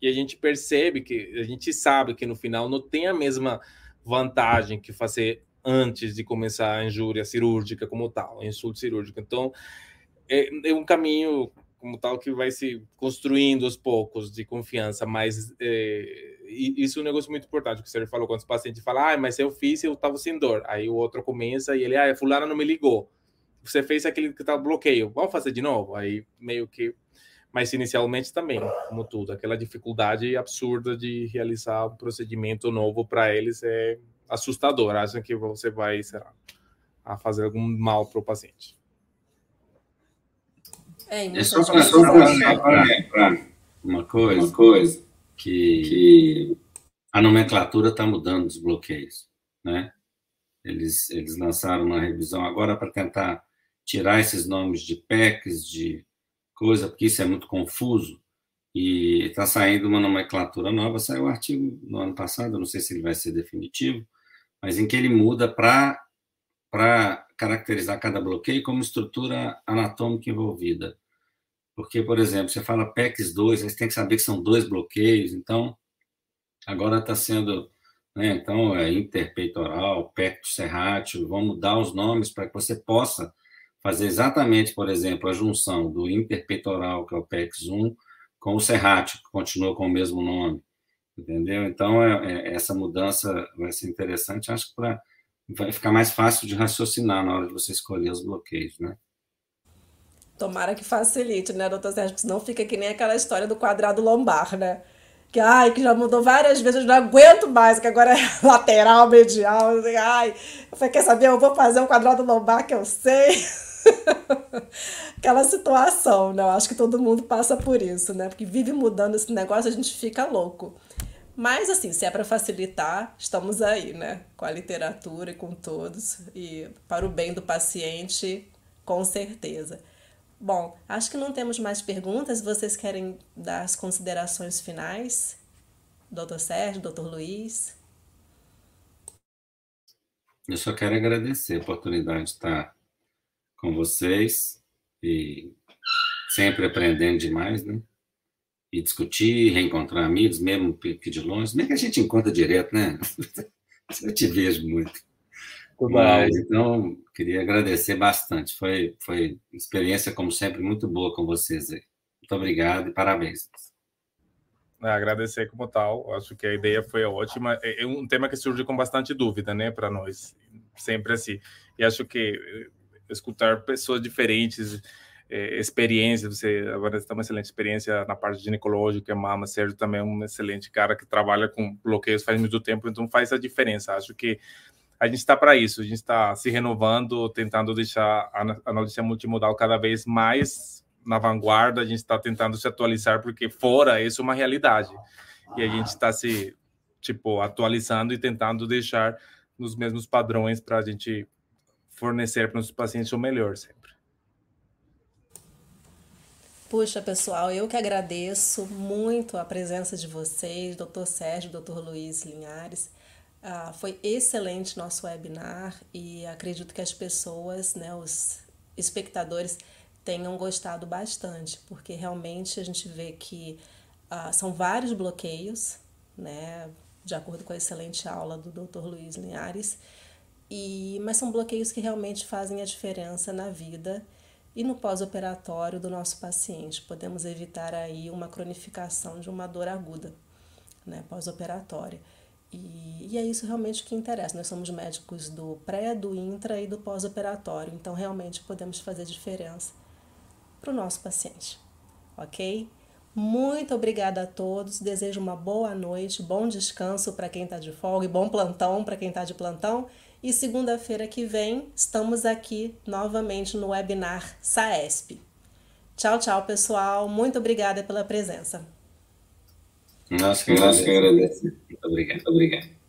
E a gente percebe que a gente sabe que no final não tem a mesma vantagem que fazer antes de começar a injúria cirúrgica como tal, insulto cirúrgico. Então, é, é, um caminho como tal que vai se construindo aos poucos de confiança, mas é, isso é um negócio muito importante que o senhor falou, quando os pacientes falam, ah, mas eu fiz eu estava sem dor. Aí o outro começa e ele, ah, fulano não me ligou. Você fez aquele que tá bloqueio, vamos fazer de novo? Aí meio que mas inicialmente também, como tudo, aquela dificuldade absurda de realizar um procedimento novo para eles é assustador. Acham que você vai, será, a fazer algum mal para o paciente. É, é só para uma coisa, uma coisa que, que a nomenclatura está mudando dos bloqueios, né? Eles, eles lançaram uma revisão agora para tentar tirar esses nomes de PECs, de coisa, porque isso é muito confuso, e está saindo uma nomenclatura nova. Saiu o um artigo no ano passado, não sei se ele vai ser definitivo, mas em que ele muda para caracterizar cada bloqueio como estrutura anatômica envolvida. Porque, por exemplo, você fala PEX 2, você tem que saber que são dois bloqueios, então agora está sendo, né, então é interpeitoral, pecto serrátil, vão mudar os nomes para que você possa fazer exatamente, por exemplo, a junção do interpeitoral, que é o PEX 1, com o serrátil, que continua com o mesmo nome entendeu? Então, é, é, essa mudança vai ser interessante, acho que pra, vai ficar mais fácil de raciocinar na hora de você escolher os bloqueios, né? Tomara que facilite, né, doutor Sérgio? Senão fica que nem aquela história do quadrado lombar, né? Que, ai, que já mudou várias vezes, eu não aguento mais, que agora é [LAUGHS] lateral, medial. Ai, eu falei, quer saber? Eu vou fazer um quadrado lombar que eu sei. [LAUGHS] Aquela situação, né? Eu acho que todo mundo passa por isso, né? Porque vive mudando esse negócio, a gente fica louco. Mas, assim, se é para facilitar, estamos aí, né? Com a literatura e com todos. E para o bem do paciente, com certeza. Bom, acho que não temos mais perguntas. Vocês querem dar as considerações finais? Doutor Sérgio, doutor Luiz? Eu só quero agradecer a oportunidade de estar com vocês e sempre aprendendo demais, né? e discutir, reencontrar amigos, mesmo que de longe. Nem que a gente encontra direto, né? [LAUGHS] Eu te vejo muito. Mas, então, queria agradecer bastante. Foi, foi experiência, como sempre, muito boa com vocês aí. Muito obrigado e parabéns. É, agradecer como tal. Acho que a ideia foi ótima. É, é um tema que surge com bastante dúvida, né, para nós. Sempre assim. E acho que eh, escutar pessoas diferentes é, experiência, você agora está uma excelente experiência na parte ginecológica, mama, Sérgio também é um excelente cara que trabalha com bloqueios faz muito tempo, então faz a diferença. Acho que a gente está para isso, a gente está se renovando, tentando deixar a, notícia multimodal cada vez mais na vanguarda, a gente está tentando se atualizar, porque fora isso é uma realidade. E a gente está se, tipo, atualizando e tentando deixar nos mesmos padrões para a gente fornecer para os pacientes o melhor sempre. Puxa, pessoal, eu que agradeço muito a presença de vocês, doutor Sérgio, doutor Luiz Linhares. Ah, foi excelente nosso webinar e acredito que as pessoas, né, os espectadores, tenham gostado bastante, porque realmente a gente vê que ah, são vários bloqueios, né, de acordo com a excelente aula do Dr. Luiz Linhares, e, mas são bloqueios que realmente fazem a diferença na vida e no pós-operatório do nosso paciente. Podemos evitar aí uma cronificação de uma dor aguda, né, pós-operatória. E, e, é isso realmente que interessa. Nós somos médicos do pré, do intra e do pós-operatório, então realmente podemos fazer diferença para o nosso paciente, ok? Muito obrigada a todos. Desejo uma boa noite, bom descanso para quem está de folga e bom plantão para quem está de plantão. E segunda-feira que vem estamos aqui novamente no webinar SAESP. Tchau, tchau, pessoal. Muito obrigada pela presença. Nós que agradecemos. Muito obrigado. Muito obrigado.